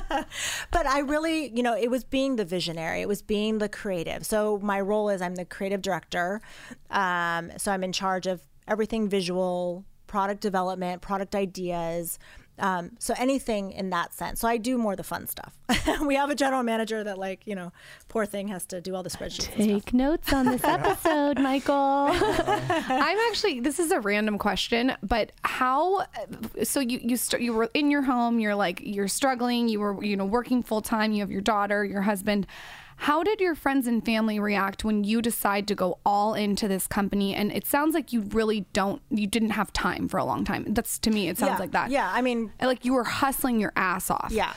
but I really, you know, it was being the visionary. It was being the creative. So my role is I'm the creative director. Um, so I'm in charge of everything visual, product development, product ideas. Um, so anything in that sense. So I do more the fun stuff. we have a general manager that, like, you know, poor thing has to do all the spreadsheets. and stuff. Take notes on this episode, Michael. I'm actually this is a random question, but how so you you st- you were in your home, you're like you're struggling, you were you know working full time, you have your daughter, your husband. How did your friends and family react when you decide to go all into this company? And it sounds like you really don't, you didn't have time for a long time. That's to me, it sounds Yeah, like that. yeah, I mean- like you were hustling your ass off. Yeah.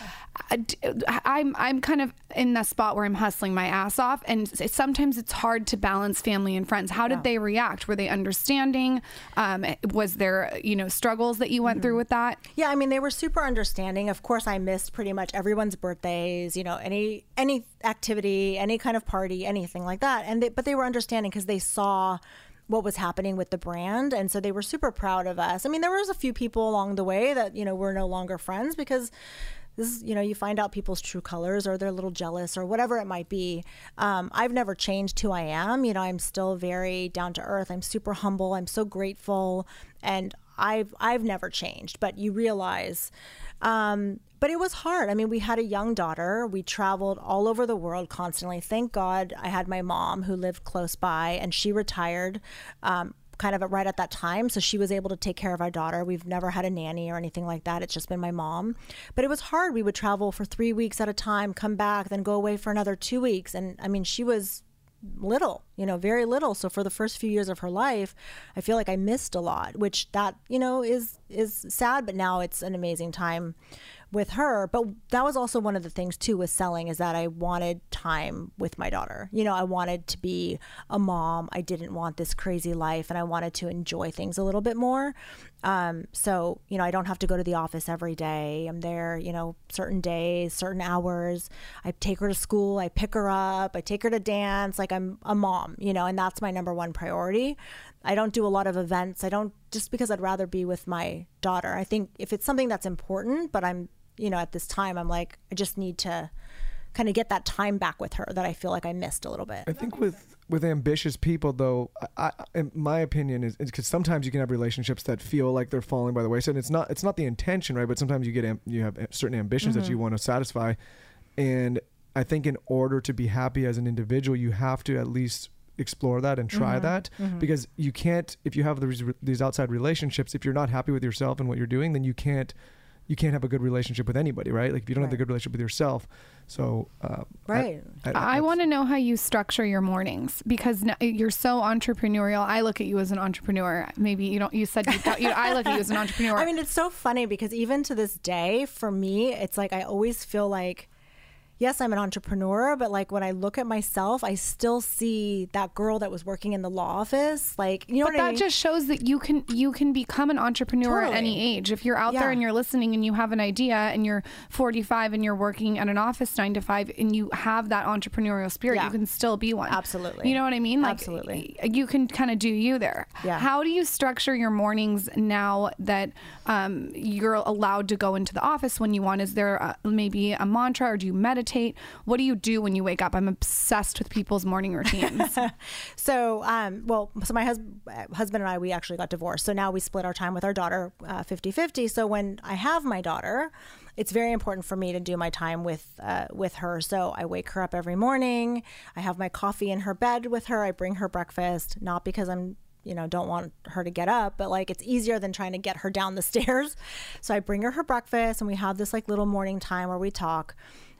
I- I'm I'm kind of in the spot where I'm hustling my ass off, and sometimes it's hard to balance family and friends. How did they react? Were they understanding? Um, was there you know struggles that you went Mm-hmm. through with that? Yeah, I mean they were super understanding. Of course, I missed pretty much everyone's birthdays. You know, any any activity, any kind of party, anything like that. And they, but they were understanding because they saw what was happening with the brand, and so they were super proud of us. I mean, there was a few people along the way that you know were no longer friends because this is, you know, you find out people's true colors or they're a little jealous or whatever it might be. Um, I've never changed who I am. You know, I'm still very down to earth. I'm super humble. I'm so grateful. And I've, I've never changed, but you realize, um, but it was hard. I mean, we had a young daughter. We traveled all over the world constantly. Thank God I had my mom who lived close by and she retired. Um, kind of right at that time. So she was able to take care of our daughter. We've never had a nanny or anything like that. It's just been my mom. But it was hard. We would travel for three weeks at a time, come back, then go away for another two weeks. And I mean, she was little, you know, very little. So for the first few years of her life, I feel like I missed a lot, which that, you know, is is sad, but now it's an amazing time with her. But that was also one of the things too with selling is that I wanted time with my daughter. You know, I wanted to be a mom. I didn't want this crazy life and I wanted to enjoy things a little bit more. Um, so, you know, I don't have to go to the office every day. I'm there, you know, certain days, certain hours. I take her to school, I pick her up, I take her to dance. Like I'm a mom, you know, and that's my number one priority. I don't do a lot of events. I don't just because I'd rather be with my daughter. I think if it's something that's important, but I'm, you know, at this time, I'm like, I just need to kind of get that time back with her that I feel like I missed a little bit. I think with with ambitious people, though, I, I, in my opinion is because sometimes you can have relationships that feel like they're falling by the wayside. And it's not it's not the intention, right? But sometimes you get am- you have certain ambitions that you mm-hmm. want to satisfy, and I think in order to be happy as an individual, you have to at least explore that and try mm-hmm. that mm-hmm. because you can't if you have these these outside relationships if you're not happy with yourself and what you're doing then you can't you can't have a good relationship with anybody right like if you don't have a good relationship with yourself so uh, Right. I want to know how you structure your mornings because n- you're so entrepreneurial. I look at you as an entrepreneur. Maybe you don't. You said you, don't, you I look at you as an entrepreneur. I mean, it's so funny because even to this day, for me, it's like I always feel like, yes, I'm an entrepreneur, but like when I look at myself, I still see that girl that was working in the law office. Like, you know but what I that mean? just shows that you can you can become an entrepreneur at any age. If you're out there and you're listening and you have an idea and you're 45 and you're working at an office 9 to 5 and you have that entrepreneurial spirit, Yeah. you can still be one. Absolutely. You know what I mean? Like Absolutely. You can kind of do you there. Yeah. How do you structure your mornings now that um, you're allowed to go into the office when you want? Is there a, maybe a mantra or do you meditate? What do you do when you wake up? I'm obsessed with people's morning routines. So, um, well, so my hus- husband and I, we actually got divorced. So now we split our time with our daughter uh, 50 50. So when I have my daughter, it's very important for me to do my time with uh, with her. So I wake her up every morning. I have my coffee in her bed with her. I bring her breakfast, not because I'm you know don't want her to get up but like it's easier than trying to get her down the stairs so i bring her her breakfast and we have this like little morning time where we talk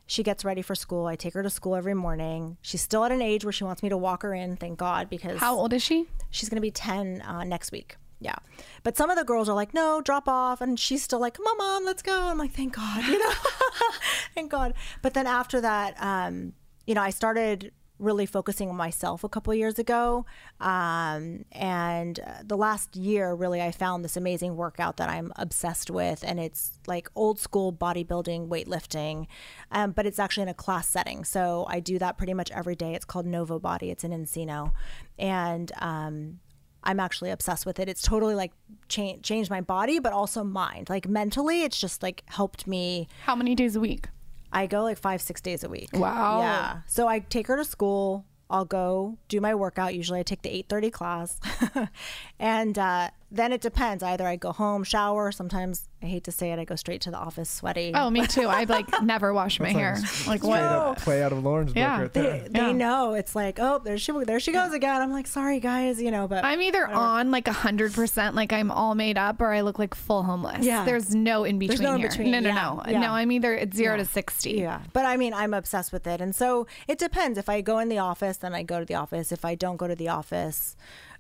she gets ready for school. I take her to school every morning. She's still at an age where she wants me to walk her in thank god because How old is she? she's going to be 10 uh, next week. Yeah. But some of the girls are like no drop off. And she's still like come on mom let's go. I'm like thank god you know? Thank god. But then after that um, you know i started really focusing on myself a couple years ago um, and uh, the last year really i found this amazing workout that i'm obsessed with and it's like old school bodybuilding weightlifting um, but it's actually in a class setting so i do that pretty much every day it's called novo body it's in encino and um, I'm actually obsessed with it. It's totally like cha- changed my body, but also mind. Like mentally, it's just like helped me. How many days a week? I go like five, six days a week. Wow. Yeah. So I take her to school. I'll go do my workout. Usually I take the 8:30 class. and uh, then it depends. Either I go home, shower. Sometimes I hate to say it, I go straight to the office sweaty. Oh, me too. I like never wash my hair. Like Straight what? up play out of Lauryn's book Yeah. right there. They, they Yeah. know it's like, oh, there she there she goes again. I'm like, sorry guys, you know, but I'm either on like a hundred percent, like I'm all made up, or I look like full homeless. Yeah. There's no in between no in here. between. No, no, Yeah. no, Yeah. no. I'm either it's zero to sixty. Yeah. But I mean, I'm obsessed with it. And so it depends. If I go in the office, then I go to the office. If I don't go to the office,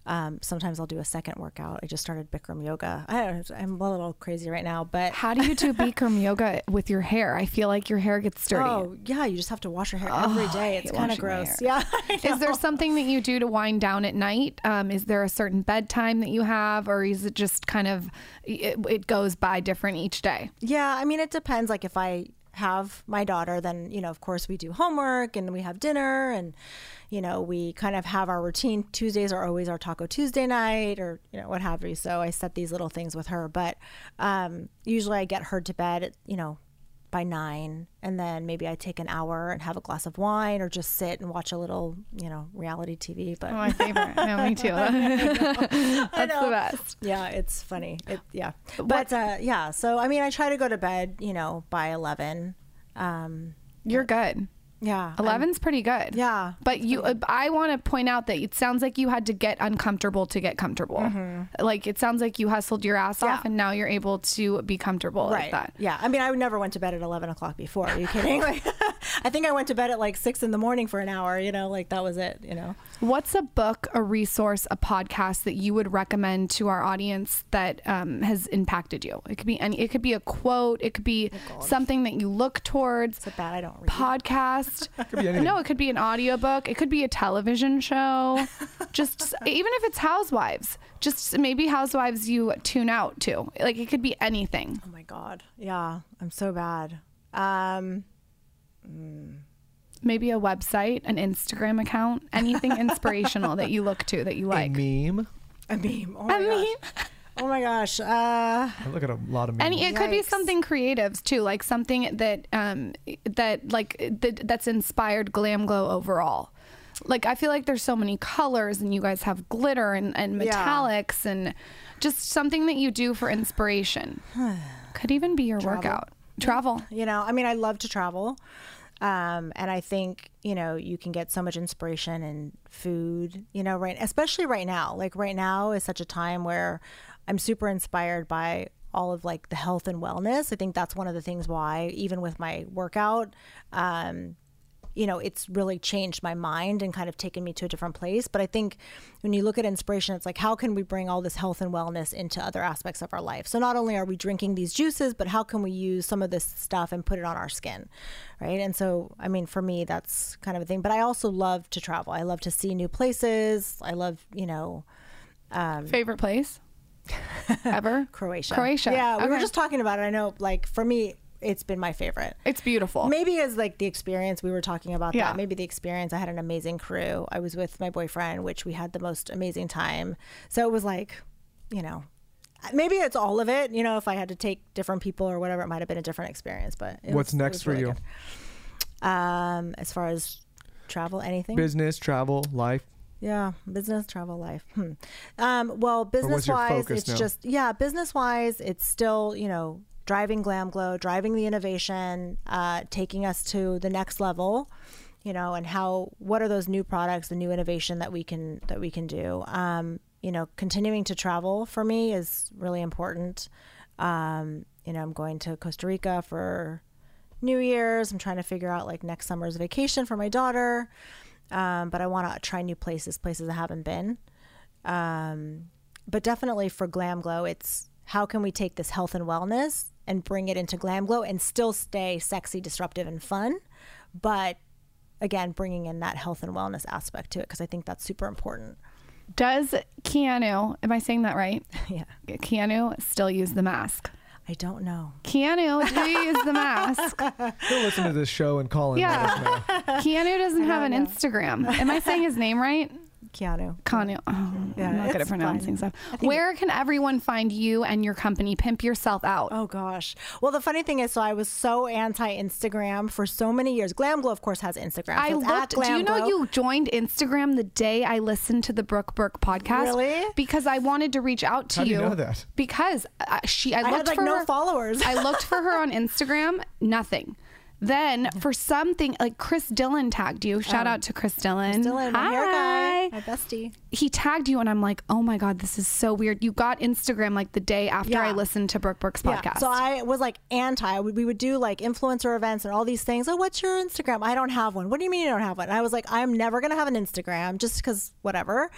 um, sometimes I'll do a second workout. I just started Bikram yoga. I don't, I'm a little crazy right now, but How do you do Bikram yoga with your hair? I feel like your hair gets dirty. oh yeah, you just have to wash your hair every day. It's kind of gross. Yeah. Is there something that you do to wind down at night? Um, is there a certain bedtime that you have, or is it just kind of it, it goes by different each day? Yeah, I mean, it depends. Like if I have my daughter, then you know, of course, we do homework and we have dinner, and you know, we kind of have our routine. Tuesdays are always our Taco Tuesday night, or you know, what have you. So I set these little things with her, but um, usually I get her to bed, at, you know, by nine, and then maybe I take an hour and have a glass of wine, or just sit and watch a little, you know, reality TV. But Oh, my favorite. yeah, me too. That's the best. yeah, it's funny. It, yeah, but uh, yeah. So I mean, I try to go to bed, you know, by eleven. Um, You're good. Yeah, I'm- 11's pretty good. Yeah, But you, uh, I want to point out that it sounds like you had to get uncomfortable to get comfortable. Like it sounds like you hustled your ass off, Mm-hmm. And now you're able to be comfortable like right. that. Yeah, I mean, I never went to bed at eleven o'clock before. Are you kidding? Like, I think I went to bed at like six in the morning for an hour. You know, like that was it. You know. What's a book, a resource, a podcast that you would recommend to our audience that um, has impacted you? It could be any. It could be a quote. It could be something that you look towards. So bad I don't read. Podcast. Could be anything. no, it could be an audiobook. It could be a television show. just even if it's Housewives, just maybe Housewives you tune out to. Like it could be anything. Oh my god. Yeah, I'm so bad. Um, Maybe a website, an Instagram account, anything inspirational that you look to that you like. A meme. a meme. Oh my I gosh. mean, Oh my gosh. Uh, I look at a lot of memes. and it could be something creative too, like something that um that like that, that's inspired Glam Glow overall. Like I feel like there's so many colors, and you guys have glitter and, and Yeah. metallics, and just something that you do for inspiration. could even be your workout. Travel. you know, I mean, I love to travel. Um, and I think, you know, you can get so much inspiration in food, you know, right, especially right now. Like right now is such a time where I'm super inspired by all of like the health and wellness. I think that's one of the things why, even with my workout, um, you know, it's really changed my mind and kind of taken me to a different place. But I think when you look at inspiration, it's like, how can we bring all this health and wellness into other aspects of our life? So not only are we drinking these juices, but how can we use some of this stuff and put it on our skin? Right. And so, I mean, for me, that's kind of a thing. But I also love to travel. I love to see new places. I love, you know, um, Favorite place ever? Croatia. Croatia. Yeah. We were just talking about it. I know, like, for me, it's been my favorite. It's beautiful. Maybe as like the experience we were talking about Yeah. that. Maybe the experience. I had an amazing crew. I was with my boyfriend, which we had the most amazing time. So it was like, you know, maybe it's all of it. You know, if I had to take different people or whatever, it might have been a different experience. But it What's was- it next was for really you? good. Um, as far as travel, anything? Business, travel, life. Yeah, business, travel, life. Hmm. Um, well, business wise, it's now? just yeah, business wise, it's still you know driving Glam Glow, driving the innovation, uh, taking us to the next level. You know, and how what are those new products, the new innovation that we can that we can do. Um, you know, continuing to travel for me is really important. Um, you know, I'm going to Costa Rica for New Year's. I'm trying to figure out like next summer's vacation for my daughter. Um, but I want to try new places, places I haven't been. Um, but definitely for Glam Glow, it's how can we take this health and wellness and bring it into Glam Glow and still stay sexy, disruptive, and fun, but again, bringing in that health and wellness aspect to it because I think that's super important. Does Keanu, am I saying that right? yeah, Keanu still use the mask? I don't know. Keanu, do you use the mask? He'll listen to this show and call in. and let us know. Yeah. Keanu doesn't have an Instagram. Am I saying his name right? Keanu. Keanu. Oh, Yeah, I'm not good at pronouncing fine. stuff. Where can everyone find you and your company? Pimp yourself out. Oh gosh. Well, the funny thing is, so I was so anti Instagram for so many years. Glam Glow, of course, has Instagram. So I it's at looked. Do you know you joined Instagram the day I listened to the Brooke Burke podcast? Really? Because I wanted to reach out to How do you. you know that? Because uh, she, I I looked had like for no her, followers. I looked for her on Instagram. Nothing. Then for something like Chris Dillon tagged you. Shout out to Chris Dillon. Dylan, my Hi. hair guy, my bestie. He tagged you, and I'm like, oh my god, this is so weird. You got Instagram like the day after Yeah. I listened to Brooke Burke's podcast. Yeah. So I was like anti. We we would do like influencer events and all these things. Oh, what's your Instagram? I don't have one. What do you mean you don't have one? And I was like, I'm never gonna have an Instagram just because whatever.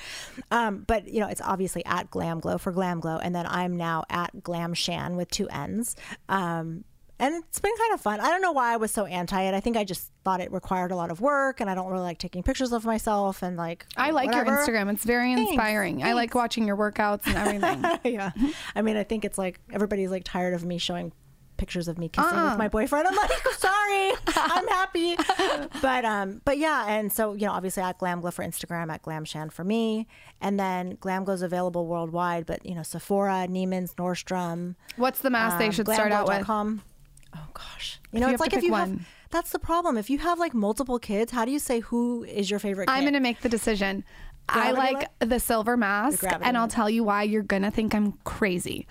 Um, but you know, it's obviously at Glam Glow for Glam Glow, and then I'm now at Glam Shan with two N's. Um, and it's been kind of fun. I don't know why I was so anti it. I think I just thought it required a lot of work, and I don't really like taking pictures of myself and like. I like your. Instagram. It's very Thanks. inspiring. I like watching your workouts and everything. yeah. I mean, I think it's like everybody's like tired of me showing pictures of me kissing Uh-uh. with my boyfriend. I'm like, sorry, I'm happy. But um, but yeah, and so you know, obviously at Glam Glow for Instagram, at Glamshan for me, and then Glam Glow's available worldwide. But you know, Sephora, Neiman's, Nordstrom. What's the mask they um, should start out with? Oh gosh, you know, you it's like if you one. have. That's the problem. If you have like multiple kids, how do you say who is your favorite? I'm going to make the decision. I like the silver mask, gravity and I'll one. tell you why you're going to think I'm crazy.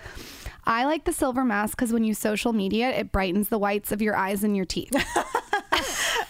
I like the silver mask because when you social media, it brightens the whites of your eyes and your teeth.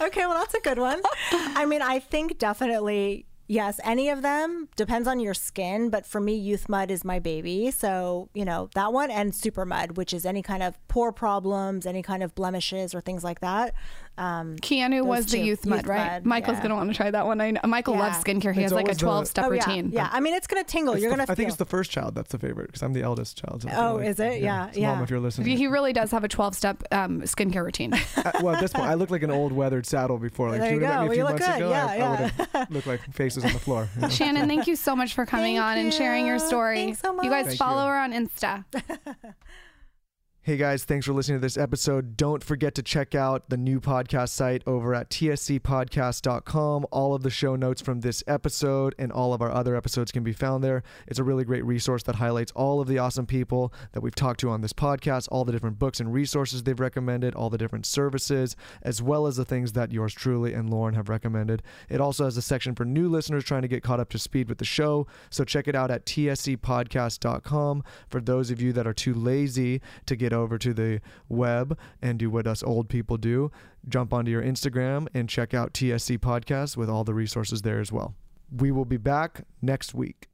Okay, well, that's a good one. I mean, I think definitely yes, any of them depends on your skin, but for me, Youth Mud is my baby. So, you know, that one and Super Mud, which is any kind of pore problems, any kind of blemishes or things like that. Um, Keanu Those was the youth mud, Youth right? mud, Michael's yeah. gonna want to try that one. I know. Michael Yeah. loves skincare. He It's has like a always the- 12 step oh routine. yeah, yeah. I mean, it's gonna tingle. It's You're the- gonna. I think feel- it's the first child that's the favorite because I'm the eldest child. so I feel Oh, like- is it? Yeah, So yeah. Mom, if you're listening. He really does have a 12 step um, skincare routine. Uh, well, at this point, I look like an old weathered saddle before. Like, There if you you would've met go. me a Well, few you look months good. ago, Yeah, I, I yeah. would have looked like faces on the floor. you know? Shannon, thank you so much for coming Thank on and sharing your you. story. Thanks so much. You guys follow her on Insta. Hey guys, thanks for listening to this episode. Don't forget to check out the new podcast site over at tscpodcast.com. All of the show notes from this episode and all of our other episodes can be found there. It's a really great resource that highlights all of the awesome people that we've talked to on this podcast, all the different books and resources they've recommended, all the different services, as well as the things that yours truly and Lauryn have recommended. It also has a section for new listeners trying to get caught up to speed with the show. So check it out at tscpodcast.com. For those of you that are too lazy to get over to the web and do what us old people do, jump onto your Instagram and check out TSC Podcast with all the resources there as well. We will be back next week.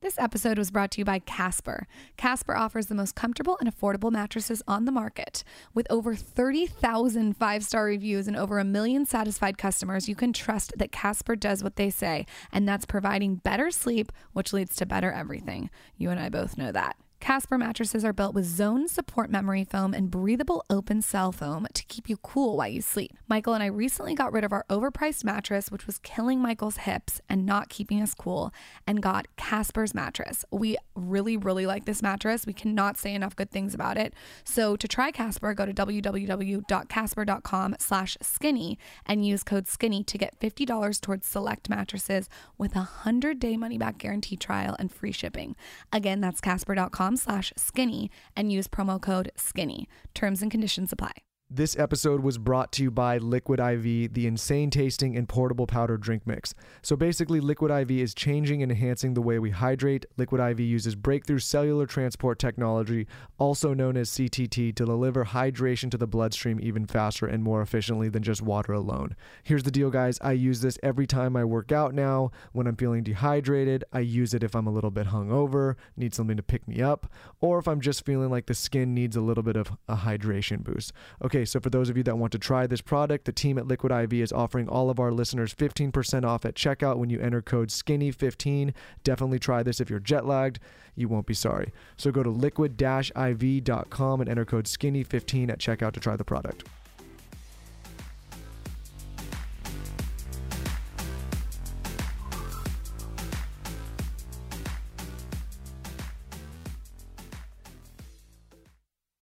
This episode was brought to you by Casper. Casper offers the most comfortable and affordable mattresses on the market. With over 30,000 five star reviews and over a million satisfied customers, you can trust that Casper does what they say, and that's providing better sleep, which leads to better everything. You and I both know that. Casper mattresses are built with zone support memory foam and breathable open cell foam to keep you cool while you sleep. Michael and I recently got rid of our overpriced mattress, which was killing Michael's hips and not keeping us cool, and got Casper's mattress. We really, really like this mattress. We cannot say enough good things about it. So to try Casper, go to www.casper.com slash skinny and use code skinny to get $50 towards select mattresses with a 100-day money-back guarantee trial and free shipping. Again, that's casper.com slash skinny and use promo code skinny. Terms and conditions apply. This episode was brought to you by Liquid IV, the insane tasting and portable powder drink mix. So basically, Liquid IV is changing and enhancing the way we hydrate. Liquid IV uses breakthrough cellular transport technology, also known as CTT, to deliver hydration to the bloodstream even faster and more efficiently than just water alone. Here's the deal, guys I use this every time I work out now. When I'm feeling dehydrated, I use it if I'm a little bit hungover, need something to pick me up, or if I'm just feeling like the skin needs a little bit of a hydration boost. Okay, so for those of you that want to try this product, the team at Liquid IV is offering all of our listeners 15% off at checkout when you enter code SKINNY15. Definitely try this if you're jet lagged. You won't be sorry. So go to liquid-iv.com and enter code SKINNY15 at checkout to try the product.